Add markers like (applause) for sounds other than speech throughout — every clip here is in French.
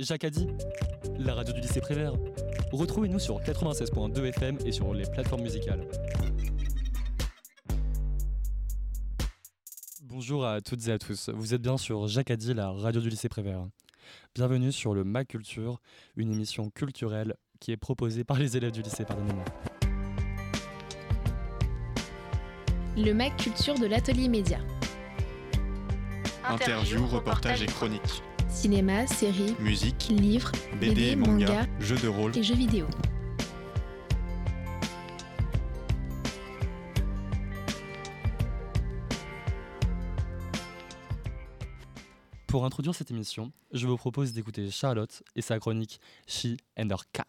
Jacques a dit, la radio du lycée Prévert. Retrouvez-nous sur 96.2 FM et sur les plateformes musicales. Bonjour à toutes et à tous. Vous êtes bien sur Jacques a dit, la radio du lycée Prévert. Bienvenue sur le MAC Culture, une émission culturelle qui est proposée par les élèves du lycée, pardonnez-moi. Le MAC Culture de l'Atelier Média. Interviews, reportages et chroniques. Cinéma, séries, Musique, livres, BD, manga, jeux de rôle. et jeux vidéo. Pour introduire cette émission, je vous propose d'écouter Charlotte et sa chronique She and Her Cat.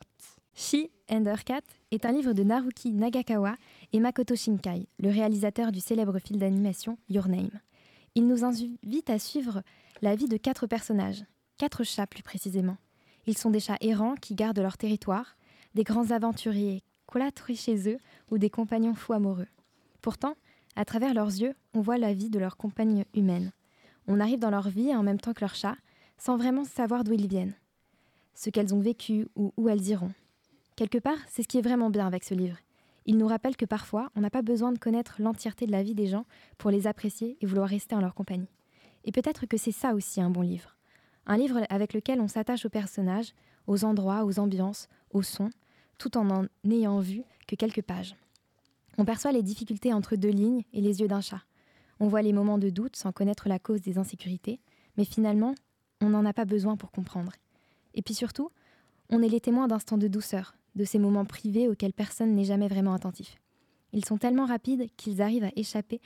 She and Her Cat est un livre de Naruki Nagakawa et Makoto Shinkai, le réalisateur du célèbre film d'animation Your Name. Il nous invite à suivre la vie de quatre personnages, quatre chats plus précisément. Ils sont des chats errants qui gardent leur territoire, des grands aventuriers cloîtrés chez eux ou des compagnons fous amoureux. Pourtant, à travers leurs yeux, on voit la vie de leur compagne humaine. On arrive dans leur vie en même temps que leurs chats, sans vraiment savoir d'où ils viennent, ce qu'elles ont vécu ou où elles iront. Quelque part, c'est ce qui est vraiment bien avec ce livre. Il nous rappelle que parfois, on n'a pas besoin de connaître l'entièreté de la vie des gens pour les apprécier et vouloir rester en leur compagnie. Et peut-être que c'est ça aussi un bon livre. Un livre avec lequel on s'attache aux personnages, aux endroits, aux ambiances, aux sons, tout en n'en ayant vu que quelques pages. On perçoit les difficultés entre deux lignes et les yeux d'un chat. On voit les moments de doute sans connaître la cause des insécurités, mais finalement, on n'en a pas besoin pour comprendre. Et puis surtout, on est les témoins d'instants de douceur, de ces moments privés auxquels personne n'est jamais vraiment attentif. Ils sont tellement rapides qu'ils arrivent à échapper,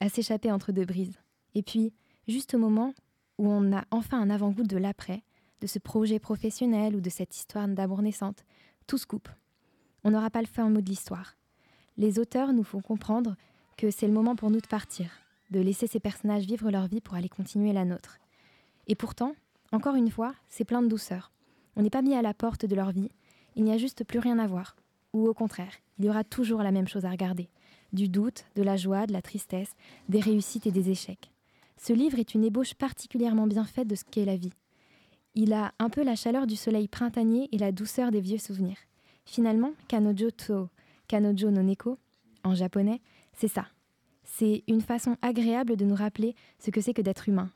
à s'échapper entre deux brises. Et puis, juste au moment où on a enfin un avant-goût de l'après, de ce projet professionnel ou de cette histoire d'amour naissante, tout se coupe. On n'aura pas le fin mot de l'histoire. Les auteurs nous font comprendre que c'est le moment pour nous de partir, de laisser ces personnages vivre leur vie pour aller continuer la nôtre. Et pourtant, encore une fois, c'est plein de douceur. On n'est pas mis à la porte de leur vie, il n'y a juste plus rien à voir. Ou au contraire, il y aura toujours la même chose à regarder. Du doute, de la joie, de la tristesse, des réussites et des échecs. Ce livre est une ébauche particulièrement bien faite de ce qu'est la vie. Il a un peu la chaleur du soleil printanier et la douceur des vieux souvenirs. Finalement, Kanojo to Kanojo no Neko, en japonais, c'est ça. C'est une façon agréable de nous rappeler ce que c'est que d'être humain.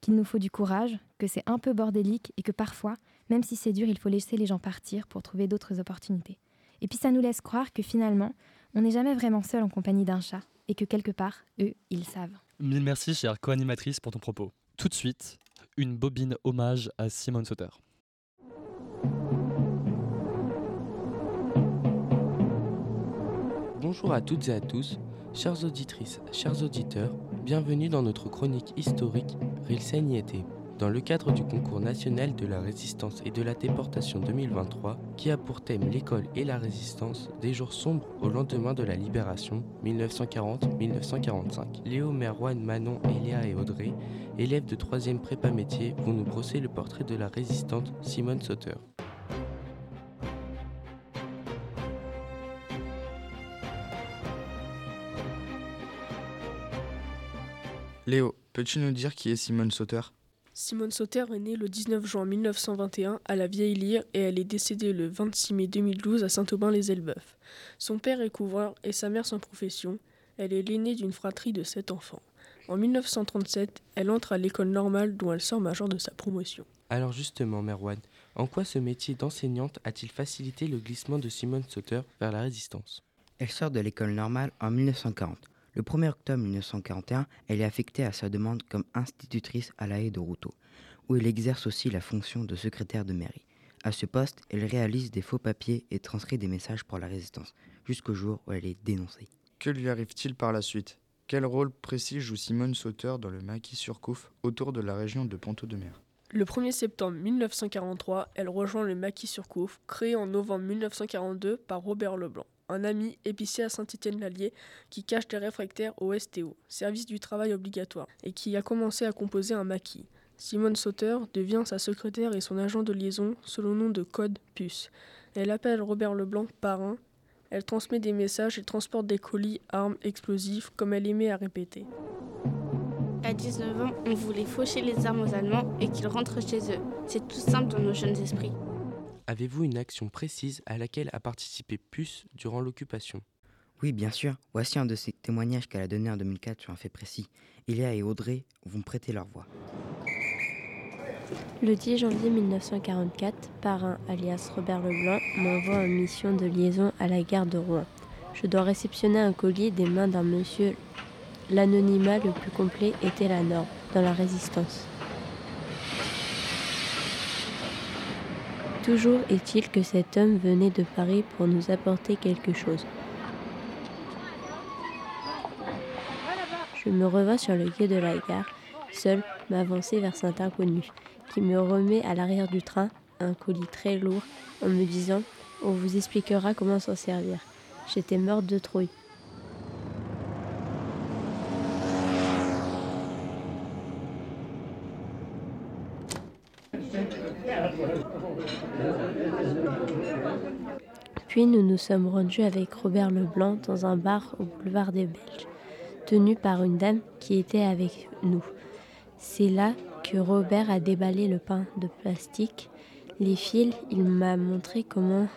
Qu'il nous faut du courage, que c'est un peu bordélique et que parfois, même si c'est dur, il faut laisser les gens partir pour trouver d'autres opportunités. Et puis ça nous laisse croire que finalement, on n'est jamais vraiment seul en compagnie d'un chat et que quelque part, eux, ils savent. Mille merci, chère co-animatrice, pour ton propos. Tout de suite, une bobine hommage à Simone Sauter. Bonjour à toutes et à tous, chères auditrices, chers auditeurs, bienvenue dans notre chronique historique Rilsen y était, dans le cadre du concours national de la résistance et de la déportation 2023, qui a pour thème l'école et la résistance des jours sombres au lendemain de la libération 1940-1945. Léo, Merwan, Manon, Eléa et Audrey, élèves de 3e prépa métier, vont nous brosser le portrait de la résistante Simone Sauter. Léo, peux-tu nous dire qui est Simone Sauter? Simone Sauter est née le 19 juin 1921 à la Vieille Lyre et elle est décédée le 26 mai 2012 à Saint-Aubin-les-Elbeuf. Son père est couvreur et sa mère sans profession. Elle est l'aînée d'une fratrie de sept enfants. En 1937, elle entre à l'école normale dont elle sort major de sa promotion. Alors justement, Merwan, en quoi ce métier d'enseignante a-t-il facilité le glissement de Simone Sauter vers la résistance? Elle sort de l'école normale en 1940. Le 1er octobre 1941, elle est affectée à sa demande comme institutrice à la haie de Routot, où elle exerce aussi la fonction de secrétaire de mairie. À ce poste, elle réalise des faux papiers et transcrit des messages pour la résistance, jusqu'au jour où elle est dénoncée. Que lui arrive-t-il par la suite? Quel rôle précis joue Simone Sauter dans le maquis sur Couf autour de la région de Ponto de Mer Le 1er septembre 1943, elle rejoint le maquis sur Couf, créé en novembre 1942 par Robert Leblanc, un ami épicier à Saint-Étienne-l'Allier qui cache des réfractaires au STO, service du travail obligatoire, et qui a commencé à composer un maquis. Simone Sauter devient sa secrétaire et son agent de liaison sous le nom de Code Puce. Elle appelle Robert Leblanc parrain. Elle transmet des messages et transporte des colis, armes, explosifs, comme elle aimait à répéter. qu'à 19 ans, on voulait faucher les armes aux Allemands et qu'ils rentrent chez eux. C'est tout simple dans nos jeunes esprits. Avez-vous une action précise à laquelle a participé Puce durant l'occupation? Oui, bien sûr. Voici un de ces témoignages qu'elle a donné en 2004 sur un fait précis. Ilia et Audrey vont prêter leur voix. Le 10 janvier 1944, parrain alias Robert Leblanc m'envoie en mission de liaison à la gare de Rouen. Je dois réceptionner un colis des mains d'un monsieur. L'anonymat le plus complet était la norme, dans la résistance. Toujours est-il que cet homme venait de Paris pour nous apporter quelque chose. Je me revins sur le quai de la gare, seul m'avancer vers cet inconnu, qui me remet à l'arrière du train un colis très lourd en me disant On vous expliquera comment s'en servir. J'étais morte de trouille. Nous nous sommes rendus avec Robert Leblanc dans un bar au boulevard des Belges, tenu par une dame qui était avec nous. C'est là que Robert a déballé le pain de plastique. Les fils, il m'a montré comment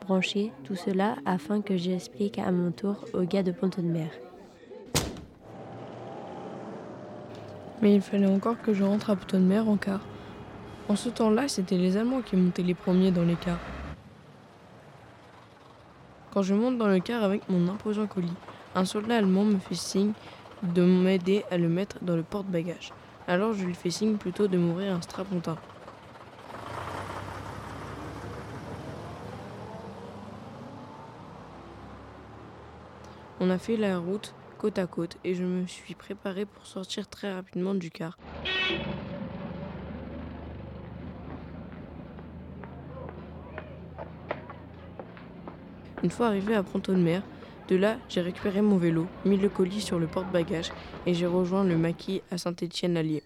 brancher tout cela afin que j'explique à mon tour au gars de Ponton de Mer. Mais il fallait encore que je rentre à Ponton de Mer en car. En ce temps-là, c'était les Allemands qui montaient les premiers dans les cars. Quand je monte dans le car avec mon imposant colis, un soldat allemand me fait signe de m'aider à le mettre dans le porte-bagages. Alors je lui fais signe plutôt de m'ouvrir un strapontin. On a fait la route côte à côte et je me suis préparé pour sortir très rapidement du car. Une fois arrivé à Ponton de Mer, de là, j'ai récupéré mon vélo, mis le colis sur le porte-bagages et j'ai rejoint le maquis à Saint-Étienne-Allier.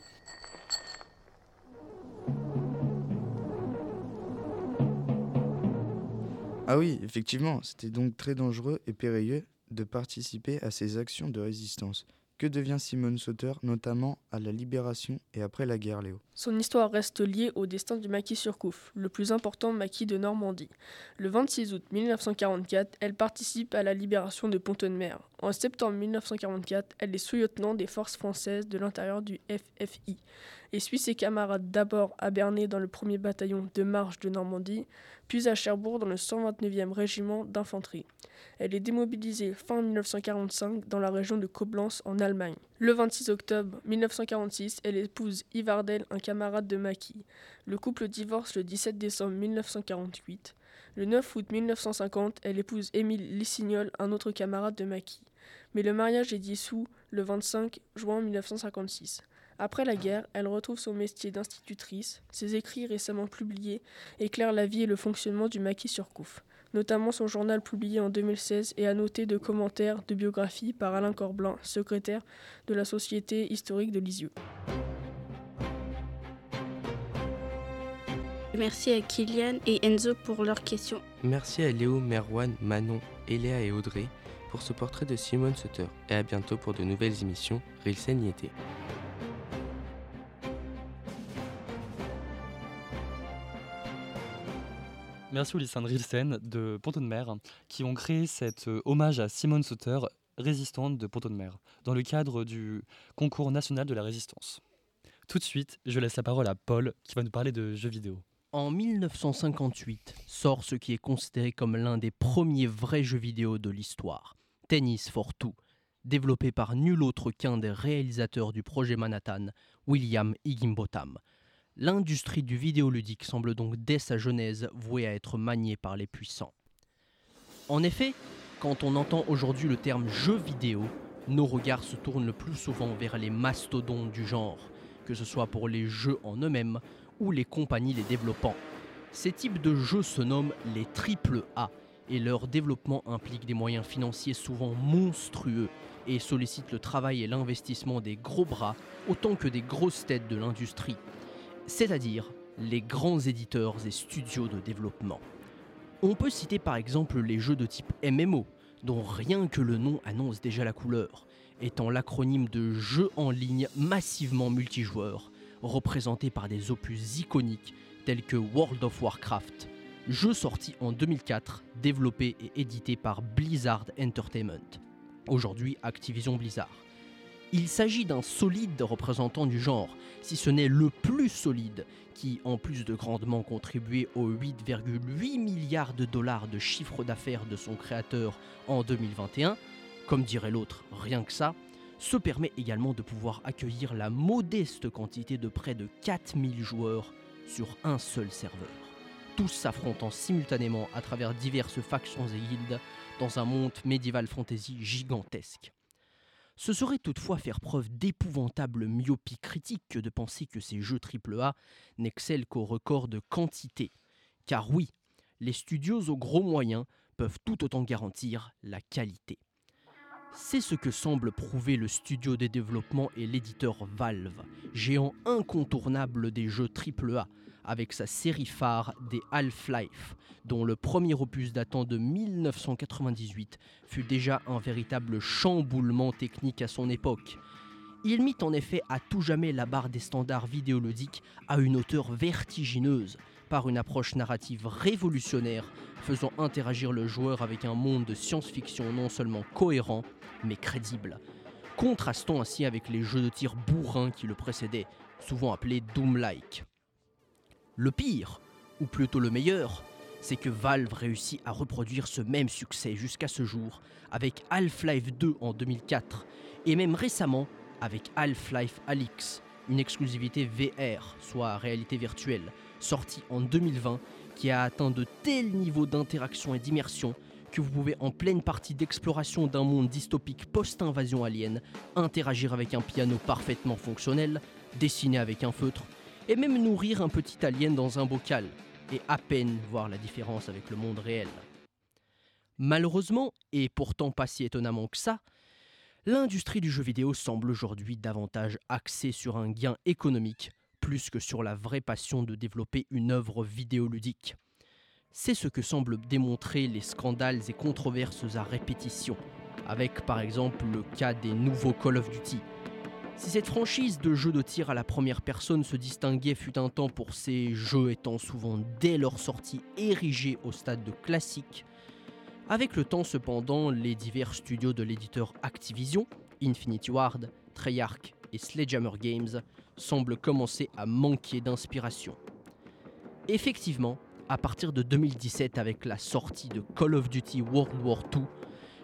Ah oui, effectivement, c'était donc très dangereux et périlleux de participer à ces actions de résistance. Que devient Simone Sauter, notamment à la Libération et après la guerre, Léo? Son histoire reste liée au destin du maquis Surcouf, le plus important maquis de Normandie. Le 26 août 1944, elle participe à la libération de Pont-de-Mer. En septembre 1944, elle est sous-lieutenant des forces françaises de l'intérieur du FFI et suit ses camarades d'abord à Bernay dans le 1er bataillon de marche de Normandie, puis à Cherbourg dans le 129e régiment d'infanterie. Elle est démobilisée fin 1945 dans la région de Coblence en Allemagne. Le 26 octobre 1946, elle épouse Yves Ardel, un camarade de Maquis. Le couple divorce le 17 décembre 1948. Le 9 août 1950, elle épouse Émile Lissignol, un autre camarade de Maquis. Mais le mariage est dissous le 25 juin 1956. Après la guerre, elle retrouve son métier d'institutrice. Ses écrits récemment publiés éclairent la vie et le fonctionnement du maquis sur Couf. Notamment son journal publié en 2016 et annoté de commentaires de biographie par Alain Corblanc, secrétaire de la Société historique de Lisieux. Merci à Kylian et Enzo pour leurs questions. Merci à Léo, Merwan, Manon, Eléa et Audrey pour ce portrait de Simone Sutter. Et à bientôt pour de nouvelles émissions Rilsen y était. Merci Ulysses Rilsen de Ponton de Mer qui ont créé cet euh, hommage à Simone Sauter, résistante de Ponton de Mer, dans le cadre du concours national de la résistance. Tout de suite, je laisse la parole à Paul qui va nous parler de jeux vidéo. En 1958 sort ce qui est considéré comme l'un des premiers vrais jeux vidéo de l'histoire, Tennis for Two, développé par nul autre qu'un des réalisateurs du projet Manhattan, William Higginbotham. L'industrie du vidéoludique semble donc dès sa genèse vouée à être maniée par les puissants. En effet, quand on entend aujourd'hui le terme jeu vidéo, nos regards se tournent le plus souvent vers les mastodontes du genre, que ce soit pour les jeux en eux-mêmes ou les compagnies les développant. Ces types de jeux se nomment les triple A et leur développement implique des moyens financiers souvent monstrueux et sollicite le travail et l'investissement des gros bras autant que des grosses têtes de l'industrie, c'est-à-dire les grands éditeurs et studios de développement. On peut citer par exemple les jeux de type MMO, dont rien que le nom annonce déjà la couleur, étant l'acronyme de jeu en ligne massivement multijoueur, représenté par des opus iconiques tels que World of Warcraft, jeu sorti en 2004, développé et édité par Blizzard Entertainment, aujourd'hui Activision Blizzard. Il s'agit d'un solide représentant du genre, si ce n'est le plus solide, qui, en plus de grandement contribuer aux 8,8 milliards de dollars de chiffre d'affaires de son créateur en 2021, comme dirait l'autre, rien que ça, se permet également de pouvoir accueillir la modeste quantité de près de 4000 joueurs sur un seul serveur, tous s'affrontant simultanément à travers diverses factions et guildes dans un monde médiéval fantasy gigantesque. Ce serait toutefois faire preuve d'épouvantable myopie critique que de penser que ces jeux AAA n'excellent qu'au record de quantité. Car oui, les studios aux gros moyens peuvent tout autant garantir la qualité. C'est ce que semble prouver le studio de développement et l'éditeur Valve, géant incontournable des jeux AAA, avec sa série phare des Half-Life, dont le premier opus datant de 1998 fut déjà un véritable chamboulement technique à son époque. Il mit en effet à tout jamais la barre des standards vidéoludiques à une hauteur vertigineuse, par une approche narrative révolutionnaire, faisant interagir le joueur avec un monde de science-fiction non seulement cohérent, mais crédible. Contrastant ainsi avec les jeux de tir bourrins qui le précédaient, souvent appelés Doom-like. Le pire, ou plutôt le meilleur, c'est que Valve réussit à reproduire ce même succès jusqu'à ce jour avec Half-Life 2 en 2004 et même récemment avec Half-Life Alyx, une exclusivité VR, soit réalité virtuelle, sortie en 2020 qui a atteint de tels niveaux d'interaction et d'immersion que vous pouvez en pleine partie d'exploration d'un monde dystopique post-invasion alien interagir avec un piano parfaitement fonctionnel, dessiner avec un feutre et même nourrir un petit alien dans un bocal, et à peine voir la différence avec le monde réel. Malheureusement, et pourtant pas si étonnamment que ça, l'industrie du jeu vidéo semble aujourd'hui davantage axée sur un gain économique plus que sur la vraie passion de développer une œuvre vidéoludique. C'est ce que semblent démontrer les scandales et controverses à répétition, avec par exemple le cas des nouveaux Call of Duty, si cette franchise de jeux de tir à la première personne se distinguait fut un temps pour ces jeux étant souvent dès leur sortie érigés au stade de classique, avec le temps cependant, les divers studios de l'éditeur Activision, Infinity Ward, Treyarch et Sledgehammer Games semblent commencer à manquer d'inspiration. Effectivement, à partir de 2017 avec la sortie de Call of Duty World War II,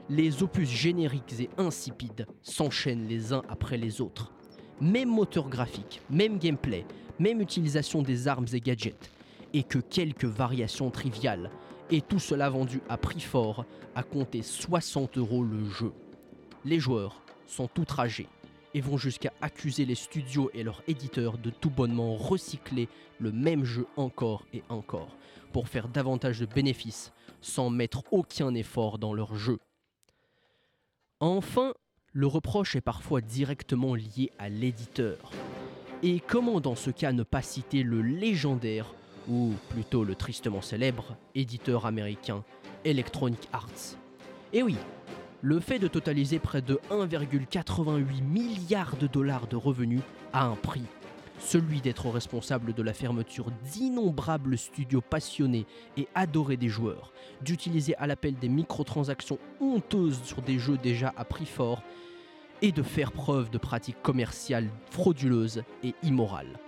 les opus génériques et insipides s'enchaînent les uns après les autres. Même moteur graphique, même gameplay, même utilisation des armes et gadgets, et que quelques variations triviales, et tout cela vendu à prix fort, à compter 60 euros le jeu. Les joueurs sont outragés et vont jusqu'à accuser les studios et leurs éditeurs de tout bonnement recycler le même jeu encore et encore, pour faire davantage de bénéfices sans mettre aucun effort dans leur jeu. Enfin, le reproche est parfois directement lié à l'éditeur. Et comment dans ce cas ne pas citer le légendaire, ou plutôt le tristement célèbre, éditeur américain Electronic Arts? Et oui, le fait de totaliser près de 1,88 milliard de dollars de revenus a un prix celui d'être responsable de la fermeture d'innombrables studios passionnés et adorés des joueurs, d'utiliser à l'appel des microtransactions honteuses sur des jeux déjà à prix fort, et de faire preuve de pratiques commerciales frauduleuses et immorales.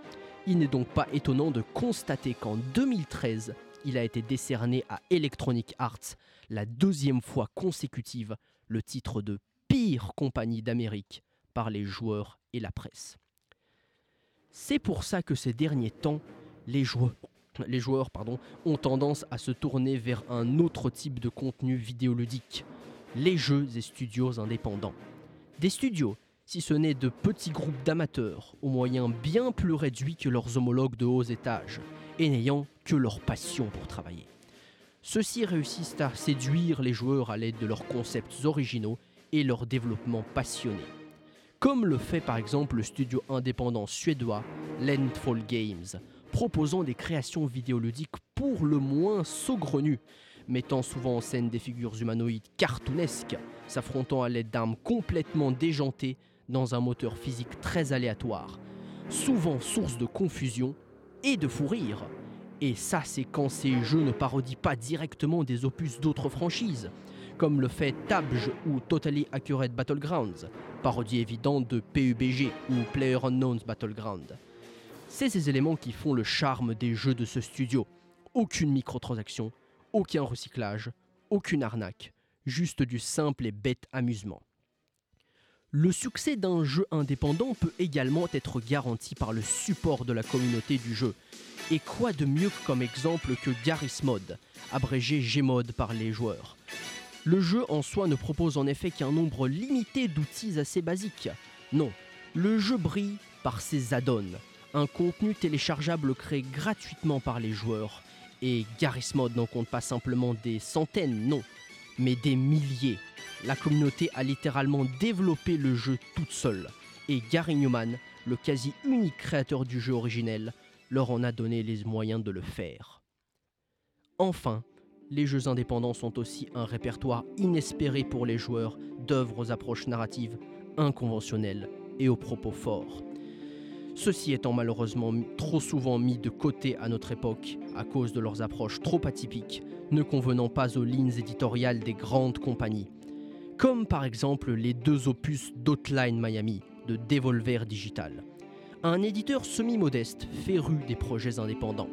Il n'est donc pas étonnant de constater qu'en 2013, il a été décerné à Electronic Arts, la deuxième fois consécutive, le titre de pire compagnie d'Amérique par les joueurs et la presse. C'est pour ça que ces derniers temps, les joueurs, ont tendance à se tourner vers un autre type de contenu vidéoludique, les jeux et studios indépendants. Des studios, si ce n'est de petits groupes d'amateurs, aux moyens bien plus réduits que leurs homologues de hauts étages, et n'ayant que leur passion pour travailler. Ceux-ci réussissent à séduire les joueurs à l'aide de leurs concepts originaux et leur développement passionné comme le fait par exemple le studio indépendant suédois Landfall Games, proposant des créations vidéoludiques pour le moins saugrenues, mettant souvent en scène des figures humanoïdes cartoonesques, s'affrontant à l'aide d'armes complètement déjantées dans un moteur physique très aléatoire, souvent source de confusion et de fou rire. Et ça, c'est quand ces jeux ne parodient pas directement des opus d'autres franchises, comme le fait Tabj ou Totally Accurate Battlegrounds, parodie évidente de PUBG ou Player Unknown's Battleground. C'est ces éléments qui font le charme des jeux de ce studio. Aucune microtransaction, aucun recyclage, aucune arnaque, juste du simple et bête amusement. Le succès d'un jeu indépendant peut également être garanti par le support de la communauté du jeu. Et quoi de mieux comme exemple que Garry's Mod, abrégé Gmod par les joueurs. Le jeu en soi ne propose en effet qu'un nombre limité d'outils assez basiques. Non, le jeu brille par ses add-ons, un contenu téléchargeable créé gratuitement par les joueurs. Et Garry's Mod n'en compte pas simplement des centaines, non, mais des milliers. La communauté a littéralement développé le jeu toute seule. Et Gary Newman, le quasi unique créateur du jeu originel, leur en a donné les moyens de le faire. Enfin, les jeux indépendants sont aussi un répertoire inespéré pour les joueurs d'œuvres aux approches narratives inconventionnelles et aux propos forts. Ceci étant malheureusement trop souvent mis de côté à notre époque à cause de leurs approches trop atypiques, ne convenant pas aux lignes éditoriales des grandes compagnies, comme par exemple les deux opus d'Outline Miami de Devolver Digital, un éditeur semi-modeste féru des projets indépendants.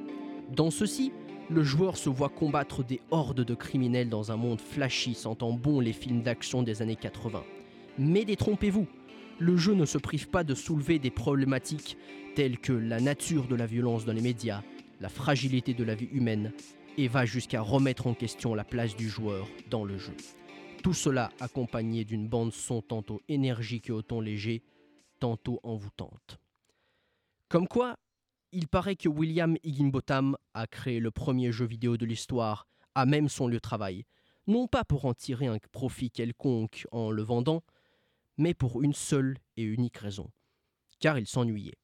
Dans ceci, le joueur se voit combattre des hordes de criminels dans un monde flashy sentant bon les films d'action des années 80. Mais détrompez-vous, le jeu ne se prive pas de soulever des problématiques telles que la nature de la violence dans les médias, la fragilité de la vie humaine, et va jusqu'à remettre en question la place du joueur dans le jeu. Tout cela accompagné d'une bande son tantôt énergique et autant léger, tantôt envoûtante. Comme quoi, il paraît que William Higginbotham a créé le premier jeu vidéo de l'histoire, à même son lieu de travail, non pas pour en tirer un profit quelconque en le vendant, mais pour une seule et unique raison, car il s'ennuyait.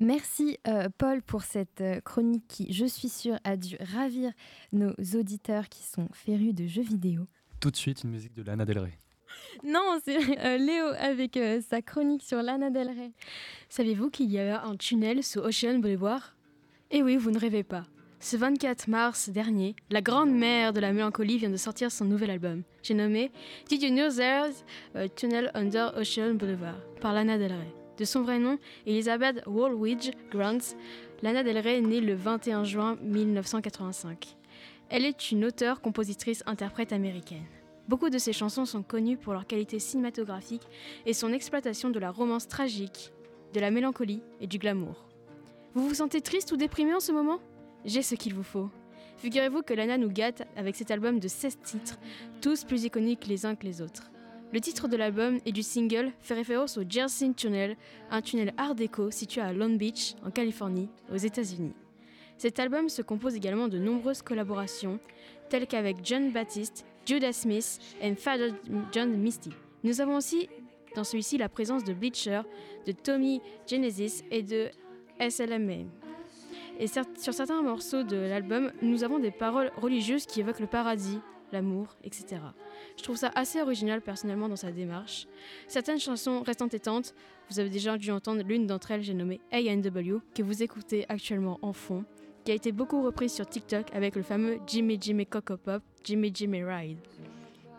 Merci euh, Paul pour cette euh, chronique qui, je suis sûre, a dû ravir nos auditeurs qui sont férus de jeux vidéo. Tout de suite, une musique de Lana Del Rey. (laughs) Non, c'est euh, Léo avec euh, sa chronique sur Lana Del Rey. Saviez-vous qu'il y a un tunnel sous Ocean Boulevard? Eh oui, vous ne rêvez pas. Ce 24 mars dernier, la grande mère de la mélancolie vient de sortir son nouvel album. J'ai nommé Did You Know There's a Tunnel Under Ocean Boulevard par Lana Del Rey. De son vrai nom, Elizabeth Woolwich Grant, Lana Del Rey est née le 21 juin 1985. Elle est une auteure, compositrice, interprète américaine. Beaucoup de ses chansons sont connues pour leur qualité cinématographique et son exploitation de la romance tragique, de la mélancolie et du glamour. Vous vous sentez triste ou déprimé en ce moment? J'ai ce qu'il vous faut. Figurez-vous que Lana nous gâte avec cet album de 16 titres, tous plus iconiques les uns que les autres. Le titre de l'album et du single fait référence au Jersey Tunnel, un tunnel art déco situé à Long Beach, en Californie, aux États-Unis. Cet album se compose également de nombreuses collaborations, telles qu'avec John Baptiste, Judah Smith et Father John Misty. Nous avons aussi dans celui-ci la présence de Bleacher, de Tommy Genesis et de SLMA. Et sur certains morceaux de l'album, nous avons des paroles religieuses qui évoquent le paradis, l'amour, etc. Je trouve ça assez original personnellement dans sa démarche. Certaines chansons restent entêtantes. Vous avez déjà dû entendre l'une d'entre elles, j'ai nommé A&W, que vous écoutez actuellement en fond, qui a été beaucoup reprise sur TikTok avec le fameux Jimmy Jimmy Coco Pop, Jimmy Jimmy Ride.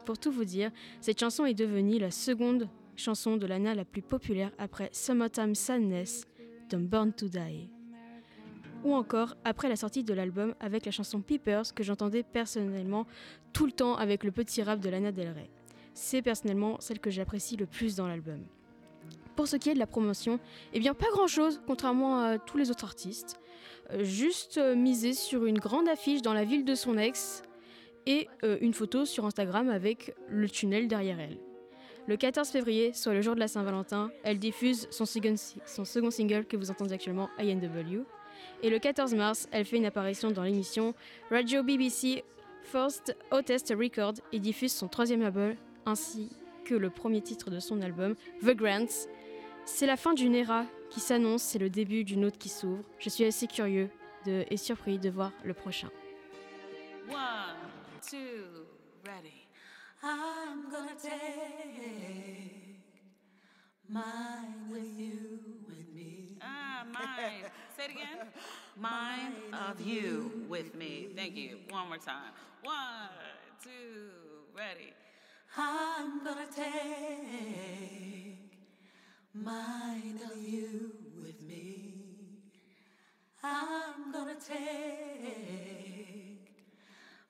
Pour tout vous dire, cette chanson est devenue la seconde chanson de Lana la plus populaire après Summertime Sadness de Born to Die. Ou encore après la sortie de l'album avec la chanson Peepers que j'entendais personnellement tout le temps avec le petit rap de Lana Del Rey. C'est personnellement celle que j'apprécie le plus dans l'album. Pour ce qui est de la promotion, eh bien pas grand chose contrairement à tous les autres artistes. Euh, juste euh, miser sur une grande affiche dans la ville de son ex et euh, une photo sur Instagram avec le tunnel derrière elle. Le 14 février, soit le jour de la Saint-Valentin, elle diffuse son second, son second single que vous entendez actuellement, INW. Et le 14 mars, elle fait une apparition dans l'émission Radio BBC First Hottest Record et diffuse son troisième album ainsi que le premier titre de son album, The Grants. C'est la fin d'une era qui s'annonce, c'est le début d'une autre qui s'ouvre. Je suis assez curieux de, et surpris de voir le prochain. two, ready. I'm gonna take mine with you, with me. Ah, mine. Say it again. (laughs) Mind of you with me. Thank you. One more time. One, two, ready. I'm gonna take mind of you with me. I'm gonna take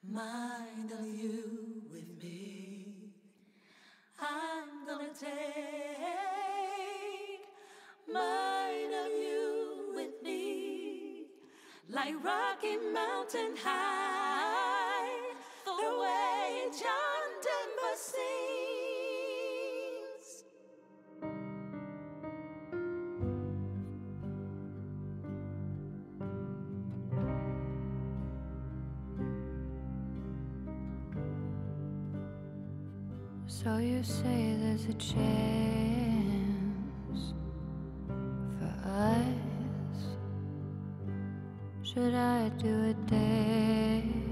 mind of you with me. I'm gonna take mind of you with me. Like Rocky Mountain High, the way John Denver sings. So you say there's a chance for us? Should I do a dance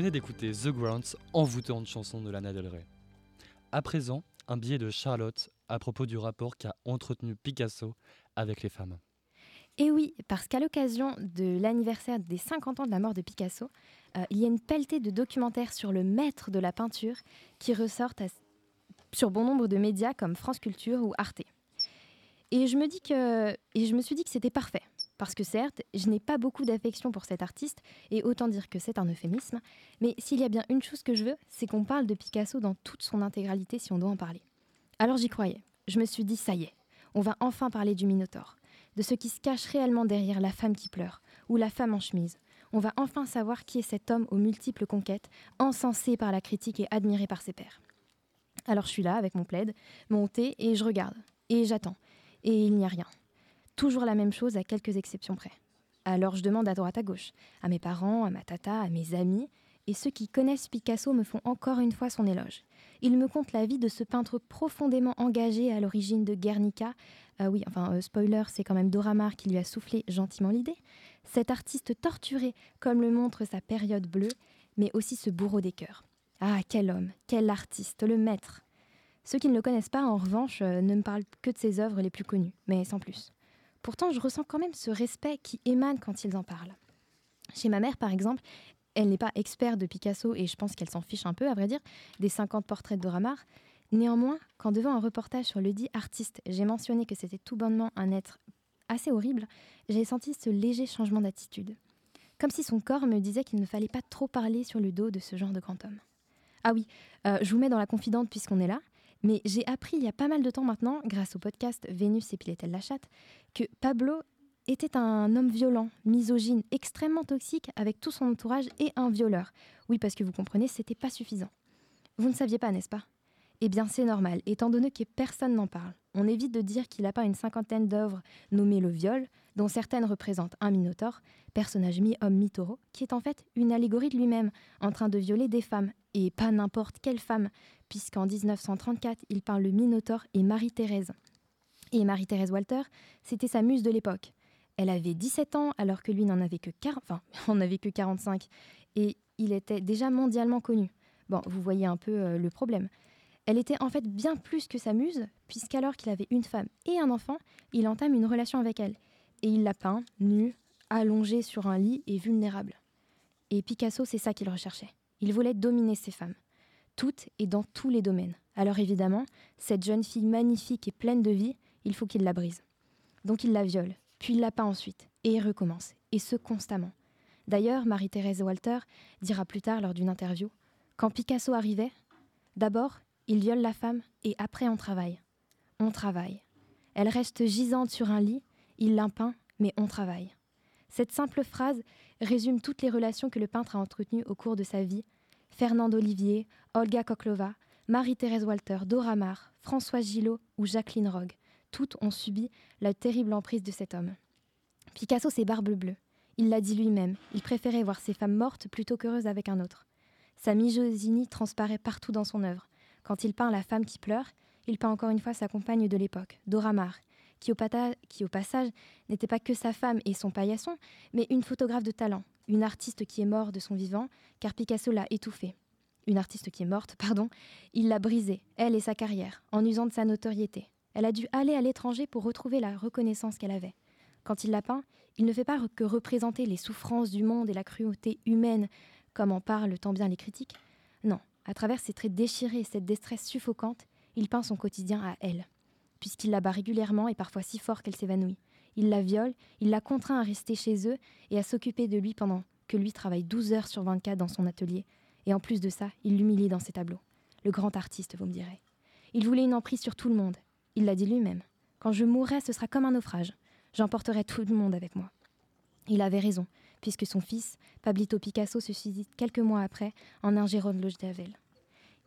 venez d'écouter The Grants, envoûtante chanson de Lana Del Rey. À présent, un billet de Charlotte à propos du rapport qu'a entretenu Picasso avec les femmes. Et oui, parce qu'à l'occasion de l'anniversaire des 50 ans de la mort de Picasso, euh, il y a une pelletée de documentaires sur le maître de la peinture qui ressortent sur bon nombre de médias comme France Culture ou Arte. Et je me, dis que, et je me suis dit que c'était parfait. Parce que certes, je n'ai pas beaucoup d'affection pour cet artiste, et autant dire que c'est un euphémisme, mais s'il y a bien une chose que je veux, c'est qu'on parle de Picasso dans toute son intégralité si on doit en parler. Alors j'y croyais. Je me suis dit, ça y est, on va enfin parler du Minotaure, de ce qui se cache réellement derrière la femme qui pleure, ou la femme en chemise. On va enfin savoir qui est cet homme aux multiples conquêtes, encensé par la critique et admiré par ses pairs. Alors je suis là avec mon plaid, mon thé, et je regarde, et j'attends et il n'y a rien. Toujours la même chose à quelques exceptions près. Alors je demande à droite à gauche, à mes parents, à ma tata, à mes amis, et ceux qui connaissent Picasso me font encore une fois son éloge. Ils me content la vie de ce peintre profondément engagé à l'origine de Guernica. Euh, oui, enfin, euh, spoiler, c'est quand même Dora Maar qui lui a soufflé gentiment l'idée. Cet artiste torturé, comme le montre sa période bleue, mais aussi ce bourreau des cœurs. Ah, quel homme, quel artiste, le maître. Ceux qui ne le connaissent pas, en revanche, euh, ne me parlent que de ses œuvres les plus connues, mais sans plus. Pourtant, je ressens quand même ce respect qui émane quand ils en parlent. Chez ma mère, par exemple, elle n'est pas experte de Picasso et je pense qu'elle s'en fiche un peu, à vrai dire, des 50 portraits de Ramar. Néanmoins, quand devant un reportage sur le dit artiste, j'ai mentionné que c'était tout bonnement un être assez horrible, j'ai senti ce léger changement d'attitude. Comme si son corps me disait qu'il ne fallait pas trop parler sur le dos de ce genre de grand homme. Ah oui, euh, je vous mets dans la confidente puisqu'on est là. Mais j'ai appris il y a pas mal de temps maintenant, grâce au podcast Vénus et Piletel la chatte, que Pablo était un homme violent, misogyne, extrêmement toxique avec tout son entourage et un violeur. Oui, parce que vous comprenez, c'était pas suffisant. Vous ne saviez pas, n'est-ce pas? Eh bien, c'est normal, étant donné que personne n'en parle. On évite de dire qu'il a pas une cinquantaine d'œuvres nommées Le viol, dont certaines représentent un minotaure, personnage mi-homme mi-taureau, qui est en fait une allégorie de lui-même, en train de violer des femmes, et pas n'importe quelle femme, puisqu'en 1934, il peint le Minotaure et Marie-Thérèse. Et Marie-Thérèse Walter, c'était sa muse de l'époque. Elle avait 17 ans alors que lui n'en avait que 40, enfin, (laughs) en avait que 45 et il était déjà mondialement connu. Bon, vous voyez un peu euh, le problème. Elle était en fait bien plus que sa muse, puisqu'alors qu'il avait une femme et un enfant, il entame une relation avec elle. Et il la peint, nue, allongée sur un lit et vulnérable. Et Picasso, c'est ça qu'il recherchait. Il voulait dominer ses femmes toutes et dans tous les domaines. Alors évidemment, cette jeune fille magnifique et pleine de vie, il faut qu'il la brise. Donc il la viole, puis il la peint ensuite, et il recommence, et ce constamment. D'ailleurs, Marie-Thérèse Walter dira plus tard lors d'une interview Quand Picasso arrivait, d'abord, il viole la femme, et après on travaille. On travaille. Elle reste gisante sur un lit, il l'impeint, mais on travaille. Cette simple phrase résume toutes les relations que le peintre a entretenues au cours de sa vie Fernande Olivier, Olga Koklova, Marie-Thérèse Walter, Dora Maar, Françoise Gillot ou Jacqueline Rogue. Toutes ont subi la terrible emprise de cet homme. Picasso, c'est barbe bleue. Il l'a dit lui-même, il préférait voir ses femmes mortes plutôt qu'heureuses avec un autre. Sa misogynie transparaît partout dans son œuvre. Quand il peint la femme qui pleure, il peint encore une fois sa compagne de l'époque, Dora Maar, qui au, passage n'était pas que sa femme et son paillasson, mais une photographe de talent, une artiste qui est morte de son vivant, car Picasso l'a étouffée. Une artiste qui est morte, pardon, il l'a brisée, elle et sa carrière, en usant de sa notoriété. Elle a dû aller à l'étranger pour retrouver la reconnaissance qu'elle avait. Quand il l'a peint, il ne fait pas que représenter les souffrances du monde et la cruauté humaine, comme en parlent tant bien les critiques. Non, à travers ses traits déchirés et cette détresse suffocante, il peint son quotidien à elle, puisqu'il la bat régulièrement et parfois si fort qu'elle s'évanouit. Il la viole, il la contraint à rester chez eux et à s'occuper de lui pendant que lui travaille 12 heures sur 24 dans son atelier. Et en plus de ça, il l'humilie dans ses tableaux. Le grand artiste, vous me direz. Il voulait une emprise sur tout le monde. Il l'a dit lui-même. Quand je mourrai, ce sera comme un naufrage. J'emporterai tout le monde avec moi. Il avait raison, puisque son fils, Pablito Picasso, se suicide quelques mois après en un Jérôme Lojdavel.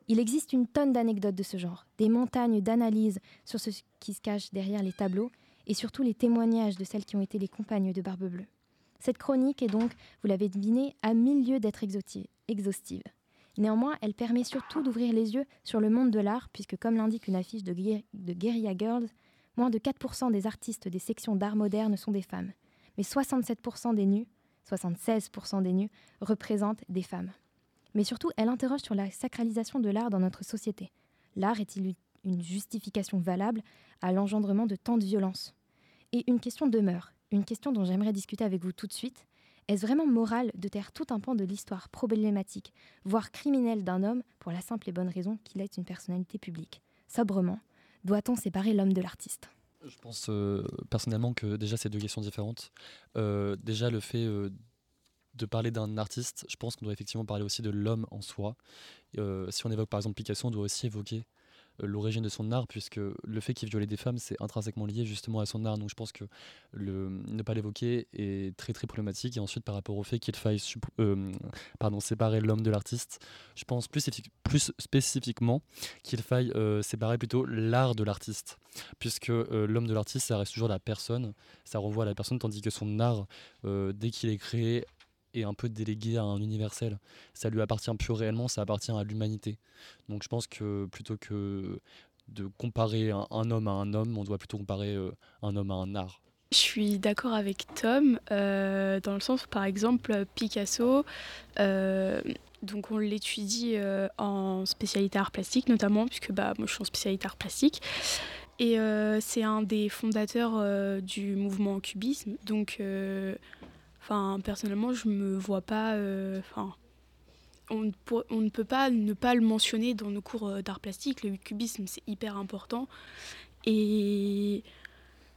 Il existe une tonne d'anecdotes de ce genre, des montagnes d'analyses sur ce qui se cache derrière les tableaux et surtout les témoignages de celles qui ont été les compagnes de Barbe Bleue. Cette chronique est donc, vous l'avez deviné, à mille lieues d'être exhaustive. Néanmoins, elle permet surtout d'ouvrir les yeux sur le monde de l'art, puisque comme l'indique une affiche de, de Guerilla Girls, moins de 4% des artistes des sections d'art moderne sont des femmes, mais 67% des nus, 76% des nus, représentent des femmes. Mais surtout, elle interroge sur la sacralisation de l'art dans notre société. L'art est-il une justification valable à l'engendrement de tant de violence Et une question demeure. une question dont j'aimerais discuter avec vous tout de suite. Est-ce vraiment moral de taire tout un pan de l'histoire problématique, voire criminelle d'un homme pour la simple et bonne raison qu'il est une personnalité publique? Sobrement, doit-on séparer l'homme de l'artiste? Je pense euh, personnellement que déjà c'est deux questions différentes. Euh, déjà le fait euh, de parler d'un artiste, je pense qu'on doit effectivement parler aussi de l'homme en soi. si on évoque par exemple Picasso, on doit aussi évoquer euh, l'origine de son art, puisque le fait qu'il violait des femmes, c'est intrinsèquement lié justement à son art. Donc je pense que ne pas l'évoquer est très très problématique. Et ensuite, par rapport au fait qu'il faille euh, pardon, séparer l'homme de l'artiste, je pense plus, spécifiquement qu'il faille euh, séparer plutôt l'art de l'artiste, puisque l'homme de l'artiste, ça reste toujours la personne, ça renvoie à la personne, tandis que son art, dès qu'il est créé, est un peu délégué à un universel. Ça lui appartient plus réellement, ça appartient à l'humanité. Donc je pense que plutôt que de comparer un, homme à un homme, on doit plutôt comparer euh, un homme à un art. Je suis d'accord avec Tom, euh, dans le sens par exemple Picasso, euh, donc on l'étudie en spécialité art plastique notamment, puisque bah, moi je suis en spécialité art plastique. Et c'est un des fondateurs du mouvement cubisme. Donc Enfin, personnellement, je me vois pas. Euh, enfin, on, on, ne peut pas ne pas le mentionner dans nos cours euh, d'art plastique. Le cubisme, c'est hyper important. Et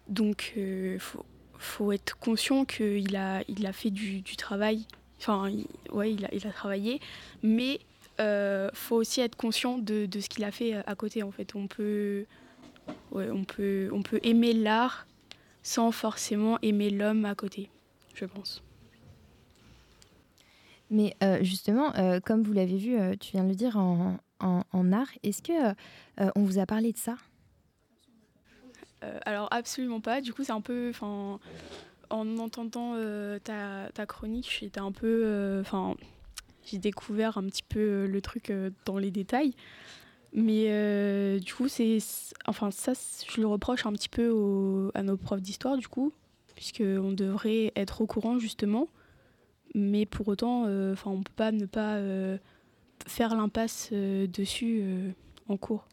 donc, il euh, faut, faut, être conscient qu'il a, il a fait du, du travail. Enfin, ouais, il a, il a travaillé. Mais il faut aussi être conscient de, de ce qu'il a fait à côté. En fait, on peut, ouais, on peut, on peut aimer l'art sans forcément aimer l'homme à côté je pense. Mais euh, justement, euh, comme vous l'avez vu, euh, tu viens de le dire en, en, art, est-ce que on vous a parlé de ça? Alors absolument pas. Du coup, c'est un peu, enfin, en entendant ta, ta, chronique, j'étais un peu, enfin, j'ai découvert un petit peu le truc dans les détails. Mais du coup, c'est, enfin, ça, je le reproche un petit peu à nos profs d'histoire, du coup, puisqu'on devrait être au courant justement, mais pour autant, euh, enfin, on ne peut pas ne pas euh, faire l'impasse euh, dessus en cours,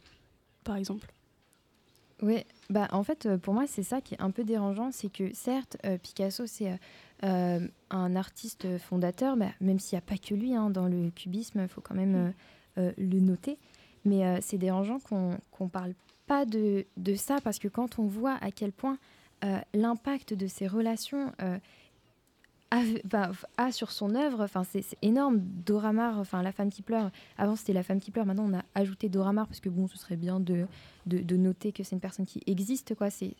par exemple. Oui, bah en fait, pour moi, c'est ça qui est un peu dérangeant, c'est que certes, Picasso, c'est un artiste fondateur, bah, même s'il n'y a pas que lui hein, dans le cubisme, il faut quand même le noter. Mais c'est dérangeant qu'on ne parle pas de, de, ça, parce que quand on voit à quel point euh, l'impact de ces relations euh, a, sur son œuvre, enfin c'est énorme. Dora enfin la femme qui pleure. Avant c'était la femme qui pleure. Maintenant on a ajouté Dora parce que bon, ce serait bien de, de, noter que c'est une personne qui existe quoi. C'est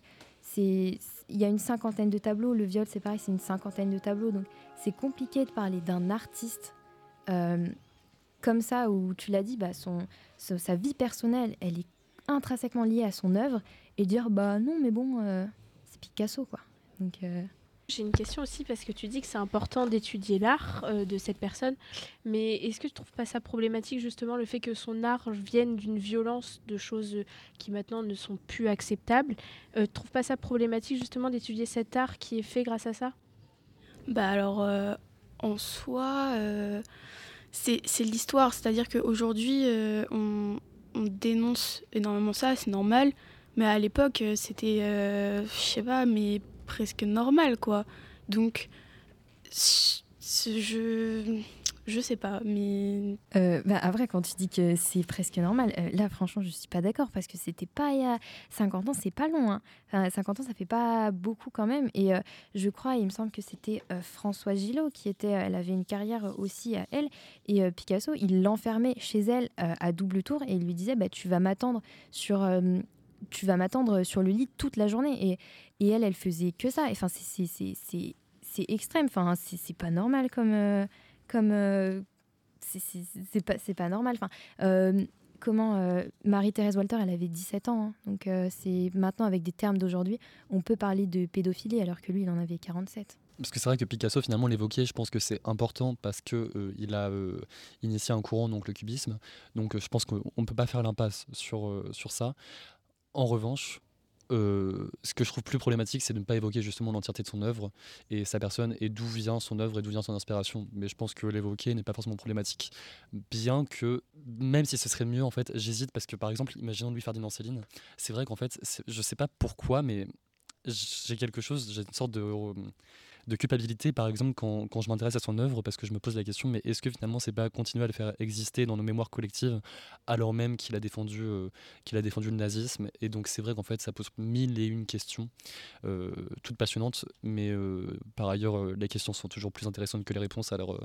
il y a une cinquantaine de tableaux. Le viol c'est pareil, c'est une cinquantaine de tableaux. Donc c'est compliqué de parler d'un artiste euh, comme ça où tu l'as dit, bah son, sa vie personnelle, elle est intrinsèquement liée à son œuvre et dire bah non mais bon Picasso, quoi. Donc. Euh, J'ai une question aussi parce que tu dis que c'est important d'étudier l'art euh, de cette personne, mais est-ce que tu trouves pas ça problématique justement le fait que son art vienne d'une violence de choses qui maintenant ne sont plus acceptables? Euh, Tu trouves pas ça problématique justement d'étudier cet art qui est fait grâce à ça? Bah alors en soi, c'est l'histoire, c'est-à-dire qu'aujourd'hui on, on dénonce énormément ça, c'est normal. Mais à l'époque, euh, c'était, euh, je sais pas, mais presque normal, quoi. Donc, je. Je sais pas, mais. Euh, bah après, quand tu dis que c'est presque normal, là, franchement, je suis pas d'accord parce que c'était pas il y a 50 ans, c'est pas long. Hein. Enfin, 50 ans, ça fait pas beaucoup quand même. Et je crois, il me semble que c'était François Gillot qui était. Elle avait une carrière aussi à elle. Et Picasso, il l'enfermait chez elle à double tour et il lui disait bah, Tu vas m'attendre sur tu vas m'attendre sur le lit toute la journée. Et, et elle, elle faisait que ça. Enfin, c'est extrême. Enfin, c'est pas normal comme. Euh, comme euh, c'est pas, pas normal. Enfin, euh, comment Marie-Thérèse Walter, elle avait 17 ans. Hein. donc, c'est maintenant, avec des termes d'aujourd'hui, on peut parler de pédophilie alors que lui, il en avait 47. Parce que c'est vrai que Picasso, finalement, l'évoquait, je pense que c'est important parce qu'il il a initié un courant, donc le cubisme. Donc je pense qu'on ne peut pas faire l'impasse sur, sur ça. En revanche, euh, ce que je trouve plus problématique, c'est de ne pas évoquer justement l'entièreté de son œuvre et sa personne et d'où vient son œuvre et d'où vient son inspiration. Mais je pense que l'évoquer n'est pas forcément problématique. Bien que, même si ce serait mieux, en fait, j'hésite parce que par exemple, imaginons lui Ferdinand Céline, c'est vrai qu'en fait, je sais pas pourquoi, mais j'ai quelque chose, j'ai une sorte de de culpabilité, par exemple, quand, quand je m'intéresse à son œuvre, parce que je me pose la question, mais est-ce que finalement, c'est pas continuer à le faire exister dans nos mémoires collectives, alors même qu'il a, défendu, euh, qu'il a défendu le nazisme? Et donc, c'est vrai qu'en fait, ça pose mille et une questions, euh, toutes passionnantes, mais euh, par ailleurs, les questions sont toujours plus intéressantes que les réponses, alors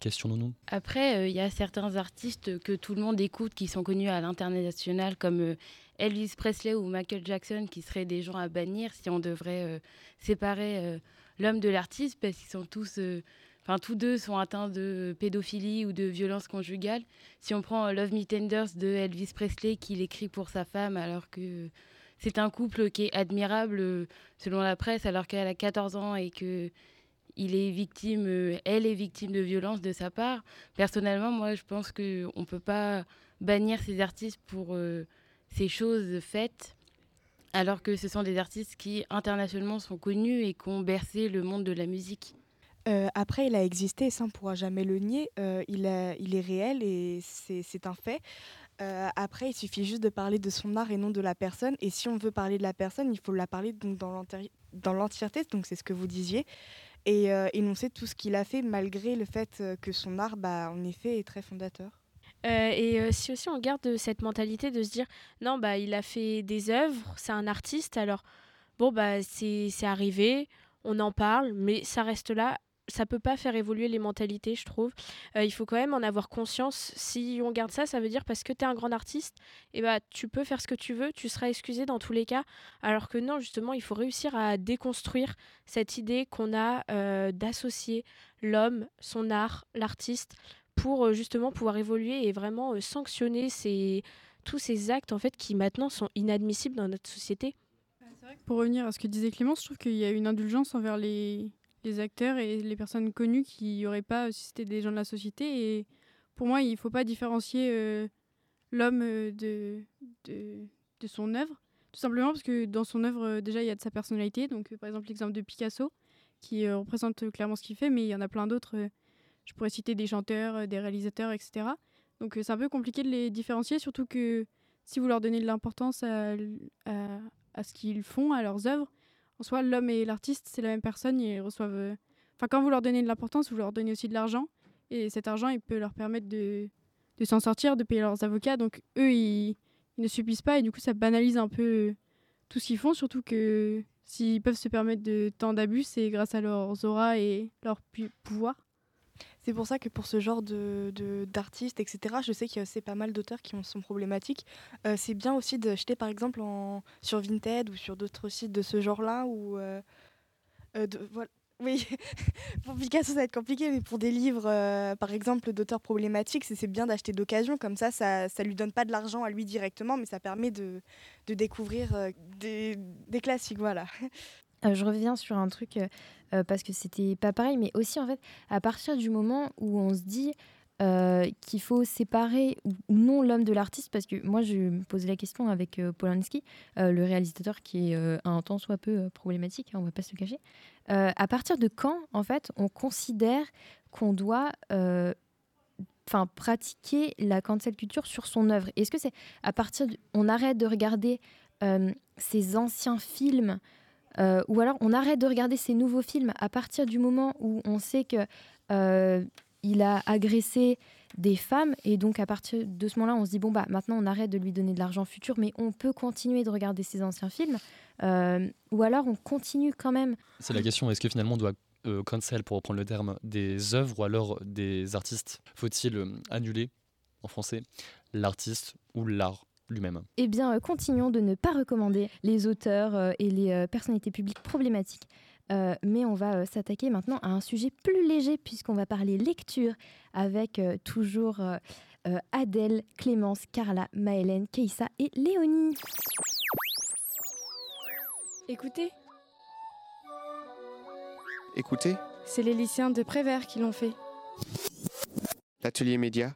questionnons-nous. Après, il y a certains artistes que tout le monde écoute qui sont connus à l'international, comme Elvis Presley ou Michael Jackson, qui seraient des gens à bannir si on devrait séparer l'homme de l'artiste parce qu'ils sont tous, euh, enfin tous deux sont atteints de pédophilie ou de violence conjugale. Si on prend Love Me Tenders de Elvis Presley qu'il écrit pour sa femme alors que c'est un couple qui est admirable euh, selon la presse alors qu'elle a 14 ans et que il est victime, euh, elle est victime de violence de sa part. Personnellement, moi, je pense qu'on ne peut pas bannir ces artistes pour ces choses faites alors que ce sont des artistes qui internationalement sont connus et qui ont bercé le monde de la musique. Euh, après, il a existé, ça on ne pourra jamais le nier. Euh, il, est réel et c'est un fait. Euh, après, il suffit juste de parler de son art et non de la personne. Et si on veut parler de la personne, il faut la parler donc dans l'entièreté, donc c'est ce que vous disiez, et énoncer tout ce qu'il a fait malgré le fait que son art, bah, en effet, est très fondateur. Euh, et euh, si aussi on garde cette mentalité de se dire non bah il a fait des œuvres, c'est un artiste, alors bon bah c'est arrivé, on en parle, mais ça reste là. Ça peut pas faire évoluer les mentalités, je trouve. Euh, il faut quand même en avoir conscience. Si on garde ça, ça veut dire parce que tu es un grand artiste, et bah tu peux faire ce que tu veux, tu seras excusé dans tous les cas. Alors que non, justement, il faut réussir à déconstruire cette idée qu'on a d'associer l'homme, son art, l'artiste pour euh, justement pouvoir évoluer et vraiment euh, sanctionner tous ces actes en fait qui maintenant sont inadmissibles dans notre société. Pour revenir à ce que disait Clémence, je trouve qu'il y a une indulgence envers les, acteurs et les personnes connues qui n'y auraient pas si c'était des gens de la société. Et pour moi, il ne faut pas différencier euh, l'homme de, son œuvre. Tout simplement parce que dans son œuvre, déjà, il y a de sa personnalité. Donc, par exemple, l'exemple de Picasso, qui représente clairement ce qu'il fait, mais il y en a plein d'autres je pourrais citer des chanteurs, euh, des réalisateurs, etc. Donc euh, c'est un peu compliqué de les différencier, surtout que si vous leur donnez de l'importance à, ce qu'ils font, à leurs œuvres, en soi, l'homme et l'artiste, c'est la même personne, ils reçoivent... Euh, enfin, quand vous leur donnez de l'importance, vous leur donnez aussi de l'argent, et cet argent, il peut leur permettre de, de s'en sortir, de payer leurs avocats, donc eux, ils, ils, ne subissent pas, et du coup, ça banalise un peu tout ce qu'ils font, surtout que s'ils peuvent se permettre de tant d'abus, c'est grâce à leurs auras et leur pouvoir. C'est pour ça que pour ce genre de, d'artistes, etc., je sais qu'il y a pas mal d'auteurs qui sont problématiques. Euh, c'est bien aussi d'acheter par exemple sur Vinted ou sur d'autres sites de ce genre-là. Euh, euh, voilà. Oui, (laughs) pour Picasso ça va être compliqué, mais pour des livres, par exemple, d'auteurs problématiques, c'est, bien d'acheter d'occasion. Comme ça, ça ne lui donne pas de l'argent à lui directement, mais ça permet de, de découvrir des, des classiques. Voilà. je reviens sur un truc euh, parce que c'était pas pareil, mais aussi en fait, à partir du moment où on se dit euh, qu'il faut séparer ou non l'homme de l'artiste, parce que moi je me posais la question avec euh, Polanski, le réalisateur qui est un tant soit peu problématique, hein, on va pas se le cacher. à partir de quand, en fait, on considère qu'on doit enfin pratiquer la cancel culture sur son œuvre? Est-ce que c'est à partir on arrête de regarder ces anciens films euh, ou alors on arrête de regarder ces nouveaux films à partir du moment où on sait que euh, il a agressé des femmes. Et donc à partir de ce moment-là on se dit bon bah maintenant on arrête de lui donner de l'argent futur mais on peut continuer de regarder ces anciens films. Euh, ou alors on continue quand même. C'est la question est-ce que finalement on doit cancel pour reprendre le terme des œuvres ou alors des artistes? Faut-il annuler en français l'artiste ou l'art? Lui-même. Eh bien, euh, continuons de ne pas recommander les auteurs euh, et les euh, personnalités publiques problématiques. mais on va s'attaquer maintenant à un sujet plus léger puisqu'on va parler lecture avec toujours Adèle, Clémence, Carla, Maëlène, Keissa et Léonie. Écoutez. Écoutez. C'est les lycéens de Prévert qui l'ont fait. L'atelier média.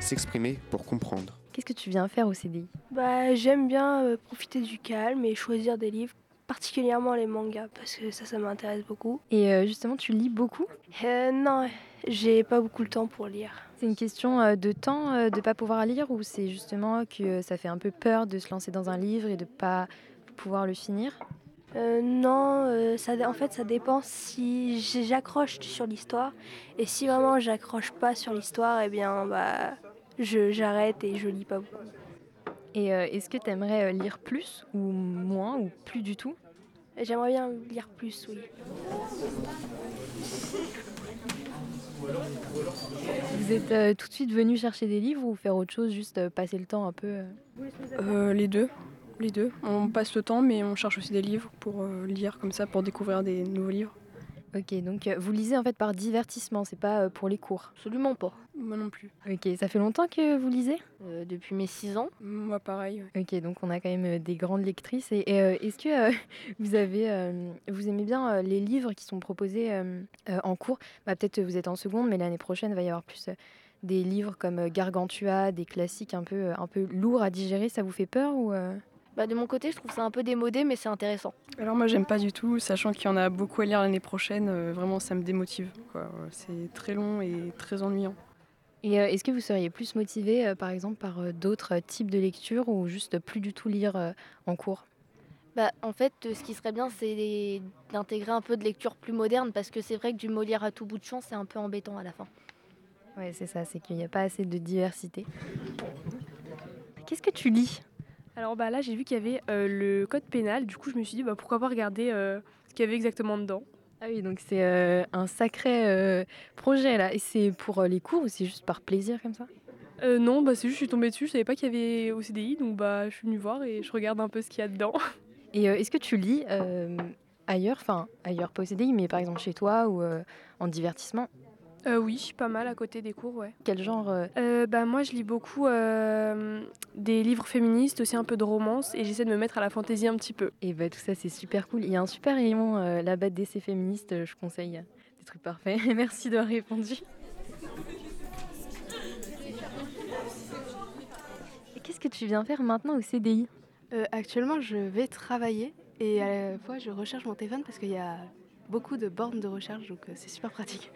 S'exprimer pour comprendre. Qu'est-ce que tu viens faire au CDI Bah, j'aime bien euh, profiter du calme et choisir des livres, particulièrement les mangas, parce que ça, ça m'intéresse beaucoup. Et euh, justement, tu lis beaucoup? Euh, Non, j'ai pas beaucoup le temps pour lire. C'est une question de temps de pas pouvoir lire ou c'est justement que ça fait un peu peur de se lancer dans un livre et de pas pouvoir le finir? Euh, non, euh, ça, en fait, ça dépend si j'accroche sur l'histoire. Et si vraiment j'accroche pas sur l'histoire, eh bien, bah, j'arrête et je lis pas beaucoup. Et euh, est-ce que tu aimerais lire plus ou moins ou plus du tout? J'aimerais bien lire plus, oui. Vous êtes euh, tout de suite venu chercher des livres ou faire autre chose, juste euh, passer le temps un peu euh? Euh, les deux. Les deux. On passe le temps, mais on cherche aussi des livres pour euh, lire comme ça, pour découvrir des nouveaux livres. Ok, donc euh, vous lisez en fait par divertissement, c'est pas euh, pour les cours? Absolument pas. Moi non plus. Ok, ça fait longtemps que vous lisez? Euh, depuis mes 6 ans. Moi pareil. ouais. Ok, donc on a quand même euh, des grandes lectrices. Et, et, euh, est-ce que euh, (laughs) vous avez, euh, vous aimez bien euh, les livres qui sont proposés euh, euh, en cours? Bah, Peut-être vous êtes en seconde, mais l'année prochaine va y avoir plus euh, des livres comme Gargantua, des classiques un peu, un peu lourds à digérer. Ça vous fait peur ou euh? Bah, de mon côté, je trouve ça un peu démodé, mais c'est intéressant. Alors moi j'aime pas du tout, sachant qu'il y en a beaucoup à lire l'année prochaine, euh, vraiment ça me démotive. C'est très long et très ennuyant. Et euh, est-ce que vous seriez plus motivé, euh, par exemple, par euh, d'autres types de lectures ou juste plus du tout lire euh, en cours? Bah, en fait, ce qui serait bien, c'est d'intégrer un peu de lecture plus moderne, parce que c'est vrai que du Molière à tout bout de champ, c'est un peu embêtant à la fin. Ouais, c'est ça, c'est qu'il n'y a pas assez de diversité. Qu'est-ce que tu lis? Alors bah là j'ai vu qu'il y avait euh, le code pénal, du coup je me suis dit bah, pourquoi pas regarder euh, ce qu'il y avait exactement dedans. Ah oui, donc c'est euh, un sacré euh, projet là. Et c'est pour euh, les cours ou c'est juste par plaisir comme ça? Non, bah c'est juste je suis tombée dessus, je savais pas qu'il y avait au CDI, donc bah je suis venue voir et je regarde un peu ce qu'il y a dedans. (laughs) Et est-ce que tu lis ailleurs, enfin ailleurs pas au CDI, mais par exemple chez toi ou en divertissement? Euh, oui, pas mal à côté des cours, ouais. Quel genre euh, Euh, bah moi je lis beaucoup euh, des livres féministes, aussi un peu de romance, et j'essaie de me mettre à la fantaisie un petit peu. Et bah tout ça c'est super cool. Il y a un super rayon euh, là-bas d'essais féministes, je conseille. Des trucs parfaits. (laughs) Merci d'avoir répondu. Qu'est-ce que tu viens faire maintenant au CDI Euh, actuellement, je vais travailler et à la fois je recherche mon téléphone parce qu'il y a beaucoup de bornes de recherche, donc euh, c'est super pratique.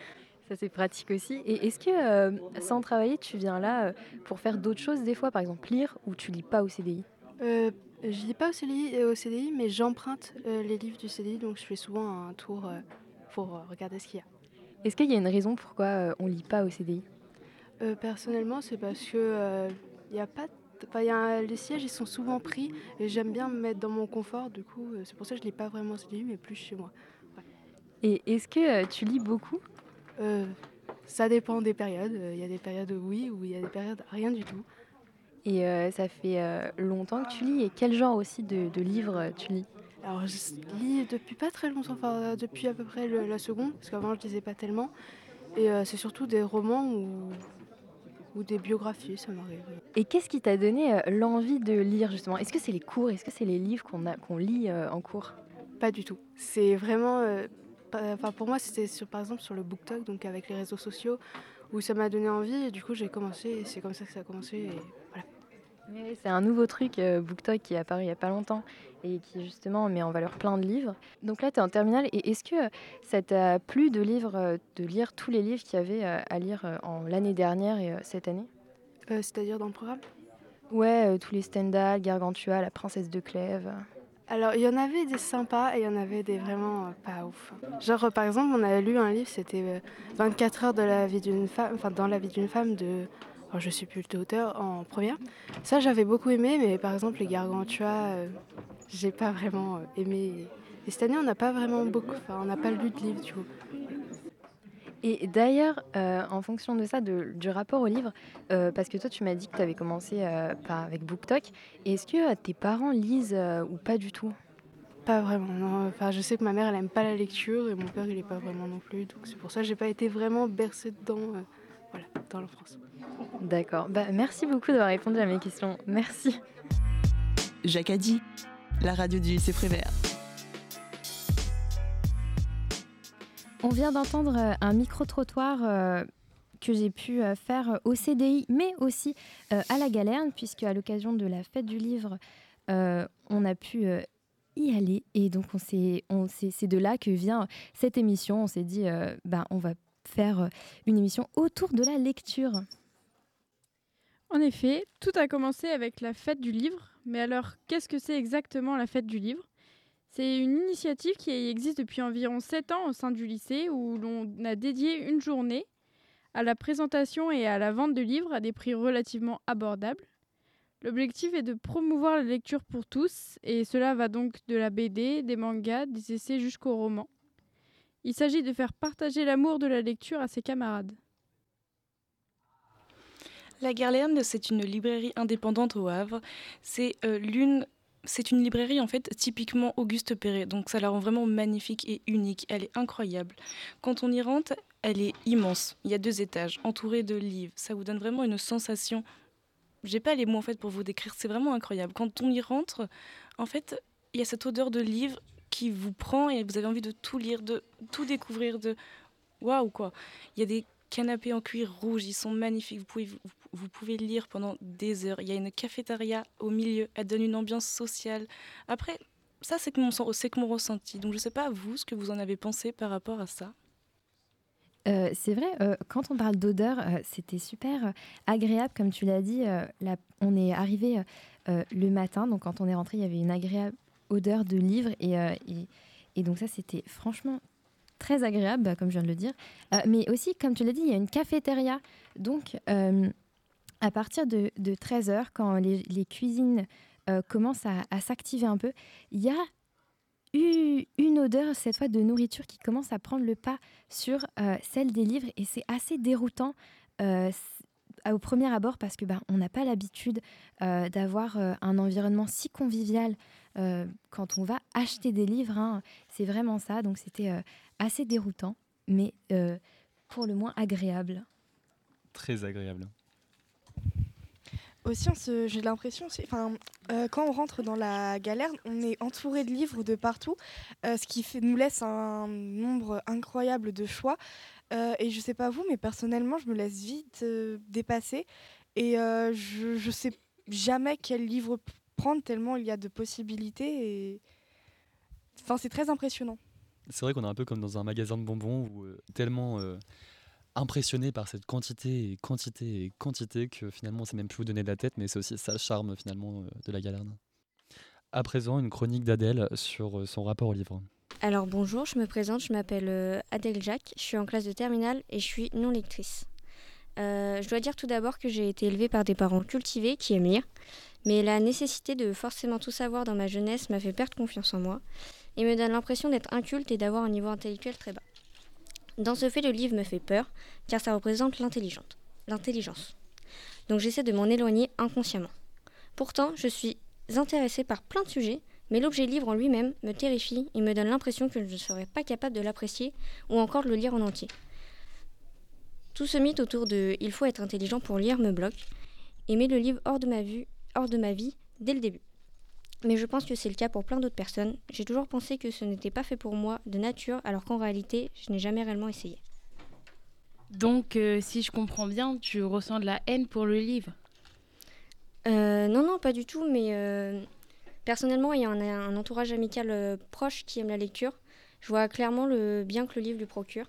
Ça c'est pratique aussi. Et est-ce que euh, sans travailler, tu viens là euh, pour faire d'autres choses des fois, par exemple lire ou tu lis pas au CDI Euh, je lis pas au CDI, euh, au CDI mais j'emprunte les livres du CDI, donc je fais souvent un tour pour regarder ce qu'il y a. Est-ce qu'il y a une raison pourquoi on lit pas au CDI personnellement, c'est parce que il y a pas, enfin, il y a un- les sièges ils sont souvent pris et j'aime bien me mettre dans mon confort. Du coup, c'est pour ça que je lis pas vraiment au CDI, mais plus chez moi. Et est-ce que euh, tu lis beaucoup? Euh, ça dépend des périodes. Euh, Il y a des périodes où oui, ou il y a des périodes rien du tout. Et euh, ça fait euh, longtemps que tu lis. Et quel genre aussi de, de livres tu lis? Alors, je lis depuis pas très longtemps, enfin, depuis à peu près le- la seconde, parce qu'avant je lisais pas tellement. Et c'est surtout des romans ou, ou des biographies, ça m'arrive. Et qu'est-ce qui t'a donné l'envie de lire justement? Est-ce que c'est les cours? Est-ce que c'est les livres qu'on lit en cours? Pas du tout. C'est vraiment. Enfin, pour moi, c'était sur, par exemple sur le BookTok, donc avec les réseaux sociaux, où ça m'a donné envie. Et du coup, j'ai commencé, et c'est comme ça que ça a commencé. Et voilà. Oui, C'est un nouveau truc, euh, BookTok, qui est apparu il n'y a pas longtemps et qui justement met en valeur plein de livres. Donc là, tu es en terminale et est-ce que ça t'a plu de, livre, euh, de lire tous les livres qu'il y avait euh, à lire en l'année dernière et cette année? Euh, C'est-à-dire dans le programme? Ouais, euh, tous les Stendhal, Gargantua, La Princesse de Clèves. Alors, il y en avait des sympas et il y en avait des vraiment euh, pas ouf. Genre, euh, par exemple, on avait lu un livre, c'était euh, 24 heures de la vie d'une femme, enfin, dans la vie d'une femme de. alors, je sais plus le auteur en première. Ça, j'avais beaucoup aimé, mais par exemple, les Gargantua, euh, j'ai pas vraiment euh, aimé. Et cette année, on n'a pas vraiment beaucoup. Enfin, on n'a pas lu de livre, tu vois. Et d'ailleurs, euh, en fonction de ça, de- du rapport au livre, euh, parce que toi, tu m'as dit que tu avais commencé euh, par, avec BookTok, est-ce que euh, tes parents lisent euh, ou pas du tout? Pas vraiment, non. Enfin, je sais que ma mère, elle aime pas la lecture et mon père, il est pas vraiment non plus. Donc, c'est pour ça que j'ai pas été vraiment bercée dedans, euh, voilà, dans l'enfance. D'accord. Bah, merci beaucoup d'avoir répondu à mes questions. Merci. Jacques a dit, la radio du lycée Prévert. On vient d'entendre euh, un micro-trottoir euh, que j'ai pu euh, faire au CDI, mais aussi à la Galerne, puisque à l'occasion de la fête du livre, on a pu y aller. Et donc, c'est de là que vient cette émission. On s'est dit, bah, on va faire une émission autour de la lecture. En effet, tout a commencé avec la fête du livre. Mais alors, qu'est-ce que c'est exactement la fête du livre? C'est une initiative qui existe depuis environ 7 ans au sein du lycée où l'on a dédié une journée à la présentation et à la vente de livres à des prix relativement abordables. L'objectif est de promouvoir la lecture pour tous, et cela va donc de la BD, des mangas, des essais jusqu'aux romans. Il s'agit de faire partager l'amour de la lecture à ses camarades. La Garlerne, c'est une librairie indépendante au Havre. C'est euh, l'une c'est une librairie en fait typiquement Auguste Perret, donc ça la rend vraiment magnifique et unique. Elle est incroyable. Quand on y rentre, elle est immense. Il y a deux étages, entourés de livres. Ça vous donne vraiment une sensation. J'ai pas les mots en fait pour vous décrire. C'est vraiment incroyable. Quand on y rentre, en fait, il y a cette odeur de livre qui vous prend et vous avez envie de tout lire, de tout découvrir, de waouh quoi. Il y a des canapés en cuir rouge, ils sont magnifiques. Vous pouvez, vous, pouvez lire pendant des heures. Il y a une cafétéria au milieu, elle donne une ambiance sociale. Après, ça, c'est que, mon, ressenti. Donc, je ne sais pas, vous, ce que vous en avez pensé par rapport à ça. Euh, c'est vrai, euh, quand on parle d'odeur, euh, c'était super agréable, comme tu l'as dit. on est arrivé le matin, donc quand on est rentré, il y avait une agréable odeur de livre, et, et donc ça, c'était franchement très agréable, comme je viens de le dire. Mais aussi, comme tu l'as dit, il y a une cafétéria. Donc, à partir de, 13h, quand les, cuisines euh, commencent à, s'activer un peu, il y a eu une odeur, cette fois, de nourriture qui commence à prendre le pas sur celle des livres. Et c'est assez déroutant au premier abord parce que ben, on n'a pas l'habitude d'avoir un environnement si convivial quand on va acheter des livres. Hein. C'est vraiment ça. Donc c'était assez déroutant, mais euh, pour le moins agréable. Très agréable. Aussi, j'ai l'impression, enfin, euh, quand on rentre dans la galère, on est entouré de livres de partout, euh, ce qui nous laisse un nombre incroyable de choix. et je sais pas vous, mais personnellement, je me laisse vite dépasser et je, je sais jamais quel livre prendre tellement il y a de possibilités. Et... Enfin, c'est très impressionnant c'est vrai qu'on est un peu comme dans un magasin de bonbons où euh, tellement euh, impressionné par cette quantité et quantité et quantité que finalement on sait même plus où donner de la tête, mais c'est aussi ça le charme finalement euh, de la galerne. À présent, une chronique d'Adèle sur son rapport au livre. Alors bonjour, je me présente, je m'appelle Adèle Jacques, je suis en classe de terminale et je suis non lectrice. je dois dire tout d'abord que j'ai été élevée par des parents cultivés qui aiment lire, mais la nécessité de forcément tout savoir dans ma jeunesse m'a fait perdre confiance en moi et me donne l'impression d'être inculte et d'avoir un niveau intellectuel très bas. Dans ce fait, le livre me fait peur, car ça représente l'intelligence. Donc j'essaie de m'en éloigner inconsciemment. Pourtant, je suis intéressée par plein de sujets, mais l'objet livre en lui-même me terrifie et me donne l'impression que je ne serais pas capable de l'apprécier ou encore de le lire en entier. Tout ce mythe autour de il faut être intelligent pour lire me bloque et met le livre hors de ma vue, hors de ma vie dès le début mais je pense que c'est le cas pour plein d'autres personnes. J'ai toujours pensé que ce n'était pas fait pour moi de nature, alors qu'en réalité, je n'ai jamais réellement essayé. Donc, euh, si je comprends bien, tu ressens de la haine pour le livre? Euh, Non, non, pas du tout, mais euh, personnellement, il y a un, entourage amical proche qui aime la lecture. Je vois clairement le bien que le livre lui procure.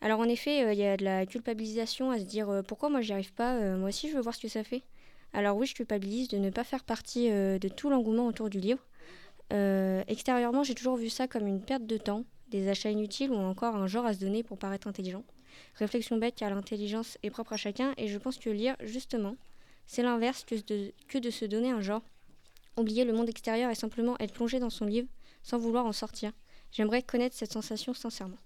Alors en effet, il y a de la culpabilisation à se dire pourquoi moi j'y arrive pas, moi aussi je veux voir ce que ça fait. Alors oui, je culpabilise de ne pas faire partie euh, de tout l'engouement autour du livre. Euh, extérieurement, j'ai toujours vu ça comme une perte de temps, des achats inutiles ou encore un genre à se donner pour paraître intelligent. Réflexion bête car l'intelligence est propre à chacun et je pense que lire, justement, c'est l'inverse que de, que de se donner un genre. Oublier le monde extérieur et simplement être plongé dans son livre sans vouloir en sortir. J'aimerais connaître cette sensation sincèrement.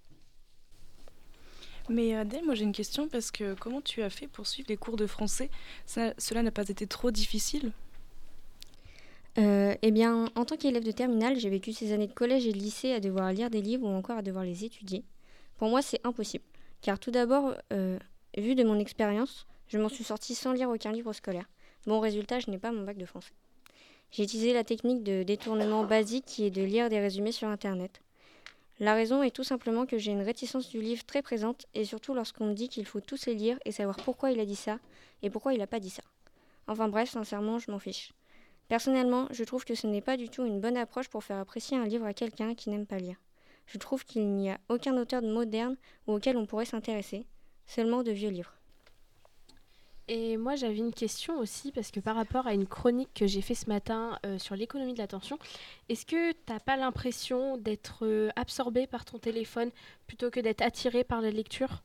Mais euh, Adèle, moi j'ai une question parce que comment tu as fait pour suivre les cours de français? Cela n'a pas été trop difficile? Euh, eh bien, en tant qu'élève de terminale, j'ai vécu ces années de collège et de lycée à devoir lire des livres ou encore à devoir les étudier. Pour moi, c'est impossible. Car tout d'abord, euh, vu de mon expérience, je m'en suis sortie sans lire aucun livre scolaire. Bon résultat, je n'ai pas mon bac de français. J'ai utilisé la technique de détournement basique qui est de lire des résumés sur Internet. La raison est tout simplement que j'ai une réticence du livre très présente, et surtout lorsqu'on me dit qu'il faut tous les lire et savoir pourquoi il a dit ça et pourquoi il n'a pas dit ça. Enfin bref, sincèrement, je m'en fiche. Personnellement, je trouve que ce n'est pas du tout une bonne approche pour faire apprécier un livre à quelqu'un qui n'aime pas lire. Je trouve qu'il n'y a aucun auteur de moderne ou auquel on pourrait s'intéresser, seulement de vieux livres. Et moi, j'avais une question aussi, parce que par rapport à une chronique que j'ai fait ce matin euh, sur l'économie de l'attention, est-ce que tu n'as pas l'impression d'être euh, absorbé par ton téléphone plutôt que d'être attiré par la lecture?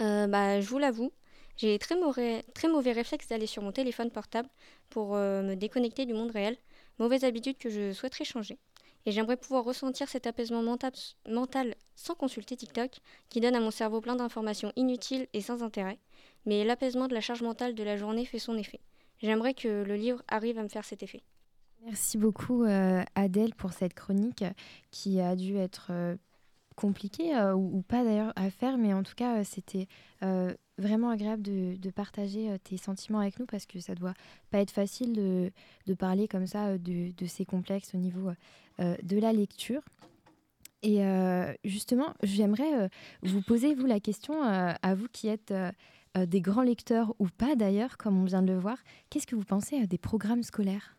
Euh, bah, je vous l'avoue, j'ai très mauvais, très mauvais réflexe d'aller sur mon téléphone portable pour me déconnecter du monde réel. Mauvaise habitude que je souhaiterais changer. Et j'aimerais pouvoir ressentir cet apaisement mental, mental sans consulter TikTok, qui donne à mon cerveau plein d'informations inutiles et sans intérêt. Mais l'apaisement de la charge mentale de la journée fait son effet. J'aimerais que le livre arrive à me faire cet effet. Merci beaucoup euh, Adèle pour cette chronique qui a dû être euh, compliquée euh, ou, pas d'ailleurs à faire, mais en tout cas c'était vraiment agréable de, partager tes sentiments avec nous parce que ça doit pas être facile de, parler comme ça de, de ces complexes au niveau de la lecture. Et justement, j'aimerais vous poser, vous, la question, à vous qui êtes euh, des grands lecteurs ou pas d'ailleurs, comme on vient de le voir, qu'est-ce que vous pensez des programmes scolaires?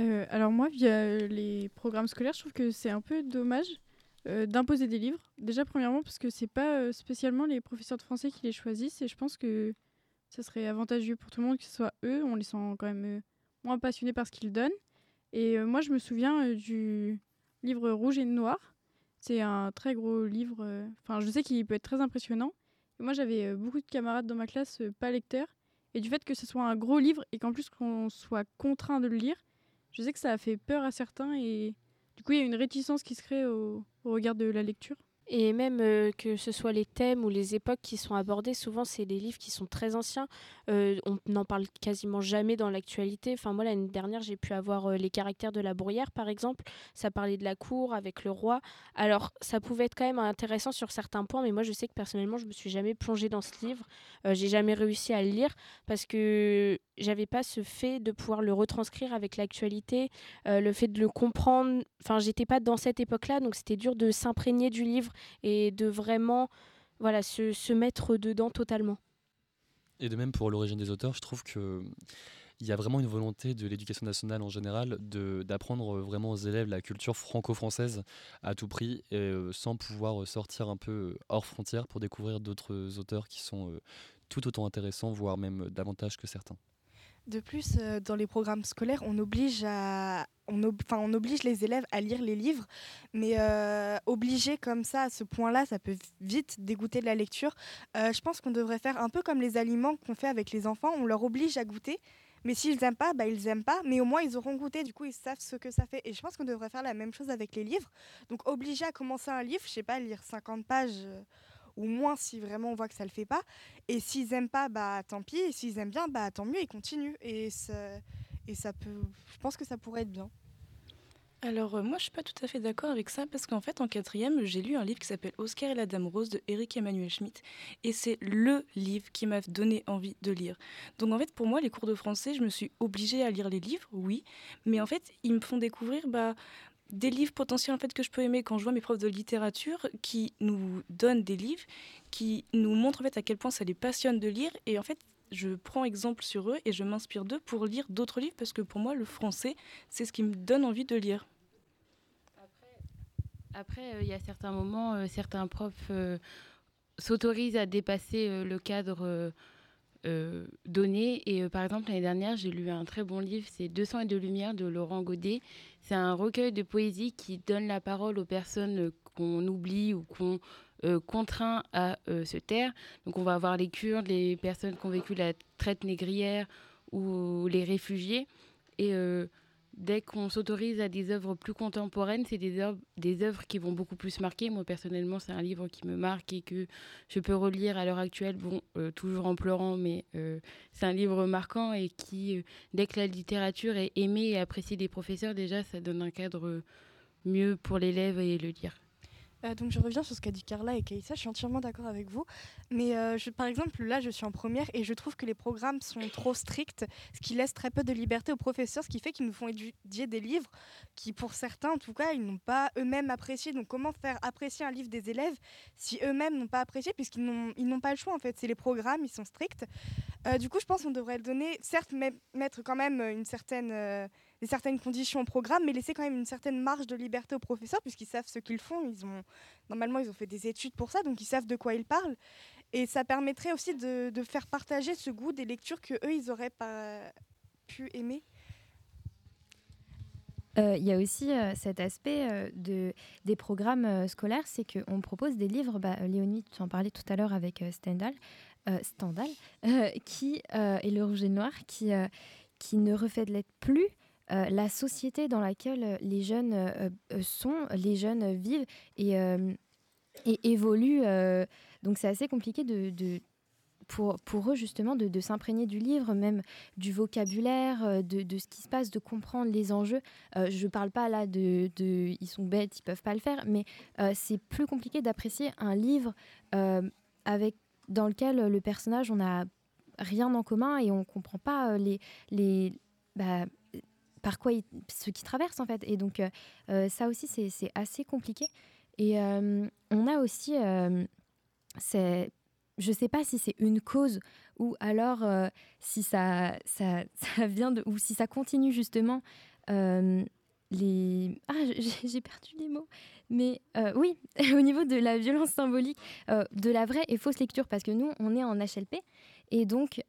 Euh, alors moi, via les programmes scolaires, je trouve que c'est un peu dommage euh, d'imposer des livres. Déjà, premièrement, parce que c'est pas spécialement les professeurs de français qui les choisissent, et je pense que ça serait avantageux pour tout le monde que ce soit eux. On les sent quand même moins passionnés par ce qu'ils donnent. Et moi, je me souviens du livre Rouge et Noir. C'est un très gros livre. Enfin, je sais qu'il peut être très impressionnant. Moi, j'avais euh, beaucoup de camarades dans ma classe euh, pas lecteurs. Et du fait que ce soit un gros livre et qu'en plus qu'on soit contraint de le lire, je sais que ça a fait peur à certains et du coup il y a une réticence qui se crée au, au regard de la lecture. Et même euh, que ce soit les thèmes ou les époques qui sont abordés, souvent c'est des livres qui sont très anciens. Euh, on n'en parle quasiment jamais dans l'actualité. Enfin, moi, l'année dernière, j'ai pu avoir euh, Les caractères de la bruyère, par exemple. Ça parlait de la cour avec le roi. Alors, ça pouvait être quand même intéressant sur certains points, mais moi, je sais que personnellement, je me suis jamais plongée dans ce livre. J'ai jamais réussi à le lire parce que j'avais pas ce fait de pouvoir le retranscrire avec l'actualité, euh, le fait de le comprendre. Enfin, j'étais pas dans cette époque-là, donc c'était dur de s'imprégner du livre et de vraiment voilà, se, se mettre dedans totalement. Et de même pour l'origine des auteurs, je trouve que il y a vraiment une volonté de l'éducation nationale en général d'apprendre vraiment aux élèves la culture franco-française à tout prix et euh, sans pouvoir sortir un peu hors frontières pour découvrir d'autres auteurs qui sont euh, tout autant intéressants, voire même davantage que certains. De plus, euh, dans les programmes scolaires, on oblige, à, on, oblige les élèves à lire les livres, mais euh, obliger comme ça, à ce point-là, ça peut vite dégoûter de la lecture. Euh, je pense qu'on devrait faire un peu comme les aliments qu'on fait avec les enfants, on leur oblige à goûter, mais s'ils n'aiment pas, bah, ils n'aiment pas, mais au moins ils auront goûté, du coup ils savent ce que ça fait. Et je pense qu'on devrait faire la même chose avec les livres. Donc obliger à commencer un livre, je sais pas, lire 50 pages. Ou moins si vraiment on voit que ça le fait pas. Et s'ils aiment pas, bah tant pis. Et s'ils aiment bien, bah tant mieux, ils continuent. Et ça, et ça peut, je pense que ça pourrait être bien. Alors euh, moi je suis pas tout à fait d'accord avec ça parce qu'en fait en quatrième j'ai lu un livre qui s'appelle Oscar et la Dame Rose de Eric Emmanuel Schmitt et c'est le livre qui m'a donné envie de lire. Donc en fait pour moi les cours de français je me suis obligée à lire les livres oui mais en fait ils me font découvrir bah, des livres potentiels en fait que je peux aimer quand je vois mes profs de littérature qui nous donnent des livres qui nous montrent en fait à quel point ça les passionne de lire et en fait je prends exemple sur eux et je m'inspire d'eux pour lire d'autres livres parce que pour moi le français c'est ce qui me donne envie de lire. Après, euh, il y a certains moments, euh, certains profs euh, s'autorisent à dépasser le cadre donné. Et par exemple, l'année dernière, j'ai lu un très bon livre, c'est 200 et de lumière de Laurent Godet. C'est un recueil de poésie qui donne la parole aux personnes euh, qu'on oublie ou qu'on euh, contraint à euh, se taire. Donc on va avoir les Kurdes, les personnes qui ont vécu la traite négrière ou les réfugiés. Et dès qu'on s'autorise à des œuvres plus contemporaines, c'est des œuvres, qui vont beaucoup plus marquer. Moi, personnellement, c'est un livre qui me marque et que je peux relire à l'heure actuelle, euh, toujours en pleurant, mais euh, c'est un livre marquant et qui, euh, dès que la littérature est aimée et appréciée des professeurs, déjà, ça donne un cadre mieux pour l'élève et le lire. Euh, donc je reviens sur ce qu'a dit Carla et Kaïssa, je suis entièrement d'accord avec vous. Mais euh, par exemple, là, je suis en première et je trouve que les programmes sont trop stricts, ce qui laisse très peu de liberté aux professeurs, ce qui fait qu'ils nous font étudier des livres qui, pour certains, en tout cas, ils n'ont pas eux-mêmes apprécié. Donc comment faire apprécier un livre des élèves si eux-mêmes n'ont pas apprécié, puisqu'ils n'ont pas le choix, en fait? C'est les programmes, ils sont stricts. Euh, du coup, je pense qu'on devrait le donner, certes, mais- mettre quand même une certaine, des certaines conditions au programme, mais laisser quand même une certaine marge de liberté aux professeurs, puisqu'ils savent ce qu'ils font. Ils ont, normalement, ils ont fait des études pour ça, donc ils savent de quoi ils parlent. Et ça permettrait aussi de, de faire partager ce goût des lectures que eux ils auraient pas pu aimer. Euh, Il y a aussi euh, cet aspect euh, de, des programmes scolaires, c'est qu'on propose des livres, bah, Léonie, tu en parlais tout à l'heure avec Stendhal, Stendhal qui, et le rouge et le noir, qui, qui ne reflètent plus euh, la société dans laquelle euh, les jeunes euh, sont, les jeunes vivent et, évoluent. donc c'est assez compliqué de, pour, eux justement de, s'imprégner du livre, même du vocabulaire, de, ce qui se passe, de comprendre les enjeux. Je ne parle pas là de, ils sont bêtes, ils peuvent pas le faire, mais c'est plus compliqué d'apprécier un livre dans lequel le personnage on n'a rien en commun et on comprend pas les les bah, par quoi il, ce qui traverse en fait. Et donc euh, euh, ça aussi c'est assez compliqué. Et euh, on a aussi je sais pas si c'est une cause ou alors si ça, ça, (laughs) ça vient de ou si ça continue justement les ah (laughs) j'ai perdu les mots mais oui (laughs) au niveau de la violence symbolique de la vraie et fausse lecture parce que nous on est en HLP et donc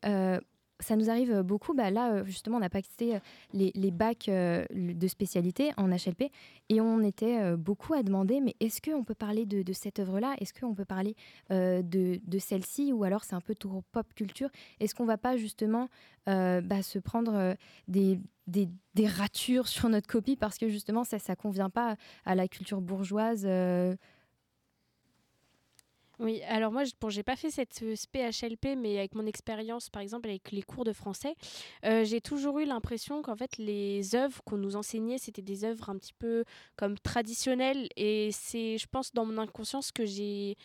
ça nous arrive beaucoup. Bah là, euh, justement, on a passé euh, les, les bacs euh, de spécialité en HLP et on était euh, beaucoup à demander mais est-ce qu'on peut parler de, cette œuvre-là? Est-ce qu'on peut parler euh, de, celle-ci? Ou alors c'est un peu trop pop culture. Est-ce qu'on va pas justement euh, bah, se prendre euh, des, ratures sur notre copie? Parce que justement ça ne convient pas à la culture bourgeoise euh, Oui, alors moi, bon, j'ai pas fait cette euh, SPHLP, mais avec mon expérience, par exemple, avec les cours de français, euh, j'ai toujours eu l'impression qu'en fait, les œuvres qu'on nous enseignait, c'était des œuvres un petit peu comme traditionnelles. Et c'est, je pense, dans mon inconscient, ce que j'ai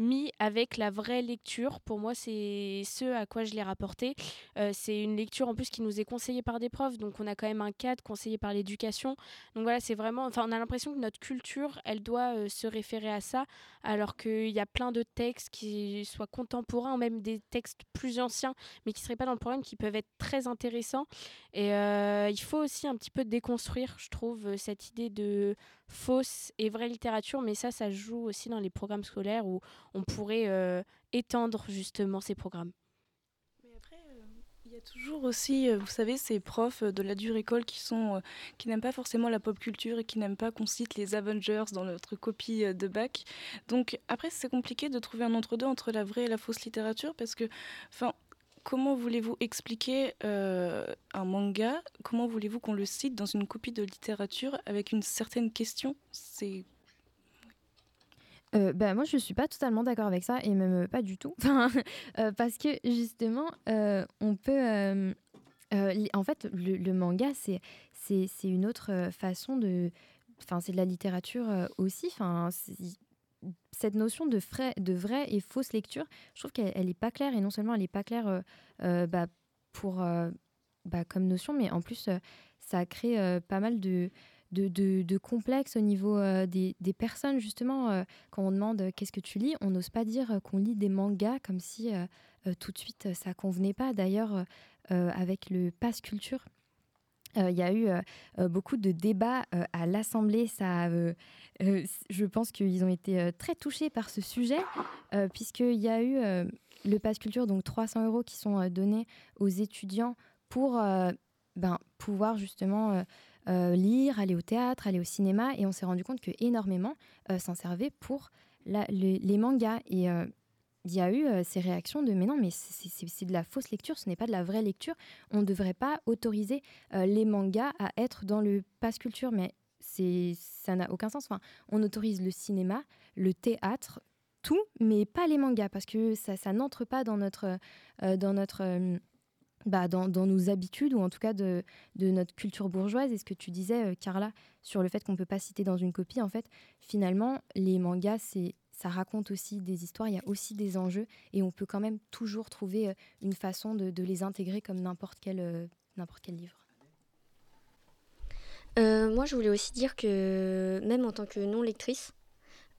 mis avec la vraie lecture. Pour moi, c'est ce à quoi je l'ai rapporté. Euh, c'est une lecture en plus qui nous est conseillée par des profs, donc on a quand même un cadre conseillé par l'éducation. Donc voilà, c'est vraiment, enfin, on a l'impression que notre culture, elle doit euh, se référer à ça, alors qu'il y a plein de textes qui soient contemporains, ou même des textes plus anciens, mais qui seraient pas dans le programme, qui peuvent être très intéressants. Et euh, il faut aussi un petit peu déconstruire, je trouve, cette idée de fausse et vraie littérature, mais ça, ça joue aussi dans les programmes scolaires où on pourrait euh, étendre justement ces programmes. Il y a toujours aussi, euh, vous savez, ces profs euh, de la dure école qui sont euh, qui n'aiment pas forcément la pop culture et qui n'aiment pas qu'on cite les Avengers dans notre copie euh, de bac. Donc après, c'est compliqué de trouver un entre-deux entre la vraie et la fausse littérature parce que, enfin, comment voulez-vous expliquer euh, un manga? Comment voulez-vous qu'on le cite dans une copie de littérature avec une certaine question? C'est Euh, bah, moi, je suis pas totalement d'accord avec ça, et même euh, pas du tout. (laughs) Euh, parce que justement, on peut. en fait, le, manga, c'est c'est une autre façon de. Enfin, c'est de la littérature aussi. Enfin, cette notion de, vraie et fausse lecture, je trouve qu'elle elle est pas claire. Et non seulement elle est pas claire euh, euh, bah, pour, euh, bah, comme notion, mais en plus, ça crée pas mal de, complexes au niveau des, personnes. Justement, quand on demande qu'est-ce que tu lis, on n'ose pas dire qu'on lit des mangas comme si tout de suite ça convenait pas. D'ailleurs, avec le pass culture, euh, il y a eu euh, euh, beaucoup de débats à l'Assemblée. Ça, je pense qu'ils ont été très touchés par ce sujet, puisqu'il y a eu le pass culture, donc 300 euros qui sont donnés aux étudiants pour ben, pouvoir justement lire, aller au théâtre, aller au cinéma. Et on s'est rendu compte que énormément s'en servaient pour la- le- les mangas. Et il y a eu ces réactions de mais non, mais c'est- de la fausse lecture, ce n'est pas de la vraie lecture. On ne devrait pas autoriser les mangas à être dans le pass culture, mais ça n'a aucun sens. Enfin, on autorise le cinéma, le théâtre, tout, mais pas les mangas parce que ça, n'entre pas dans notre dans notre bah, dans, dans nos habitudes ou en tout cas de, de notre culture bourgeoise. Et ce que tu disais, Carla, sur le fait qu'on ne peut pas citer dans une copie, en fait, finalement, les mangas, c'est ça raconte aussi des histoires, il y a aussi des enjeux et on peut quand même toujours trouver euh, une façon de, les intégrer comme n'importe quel, euh, livre. Euh, moi, je voulais aussi dire que même en tant que non-lectrice,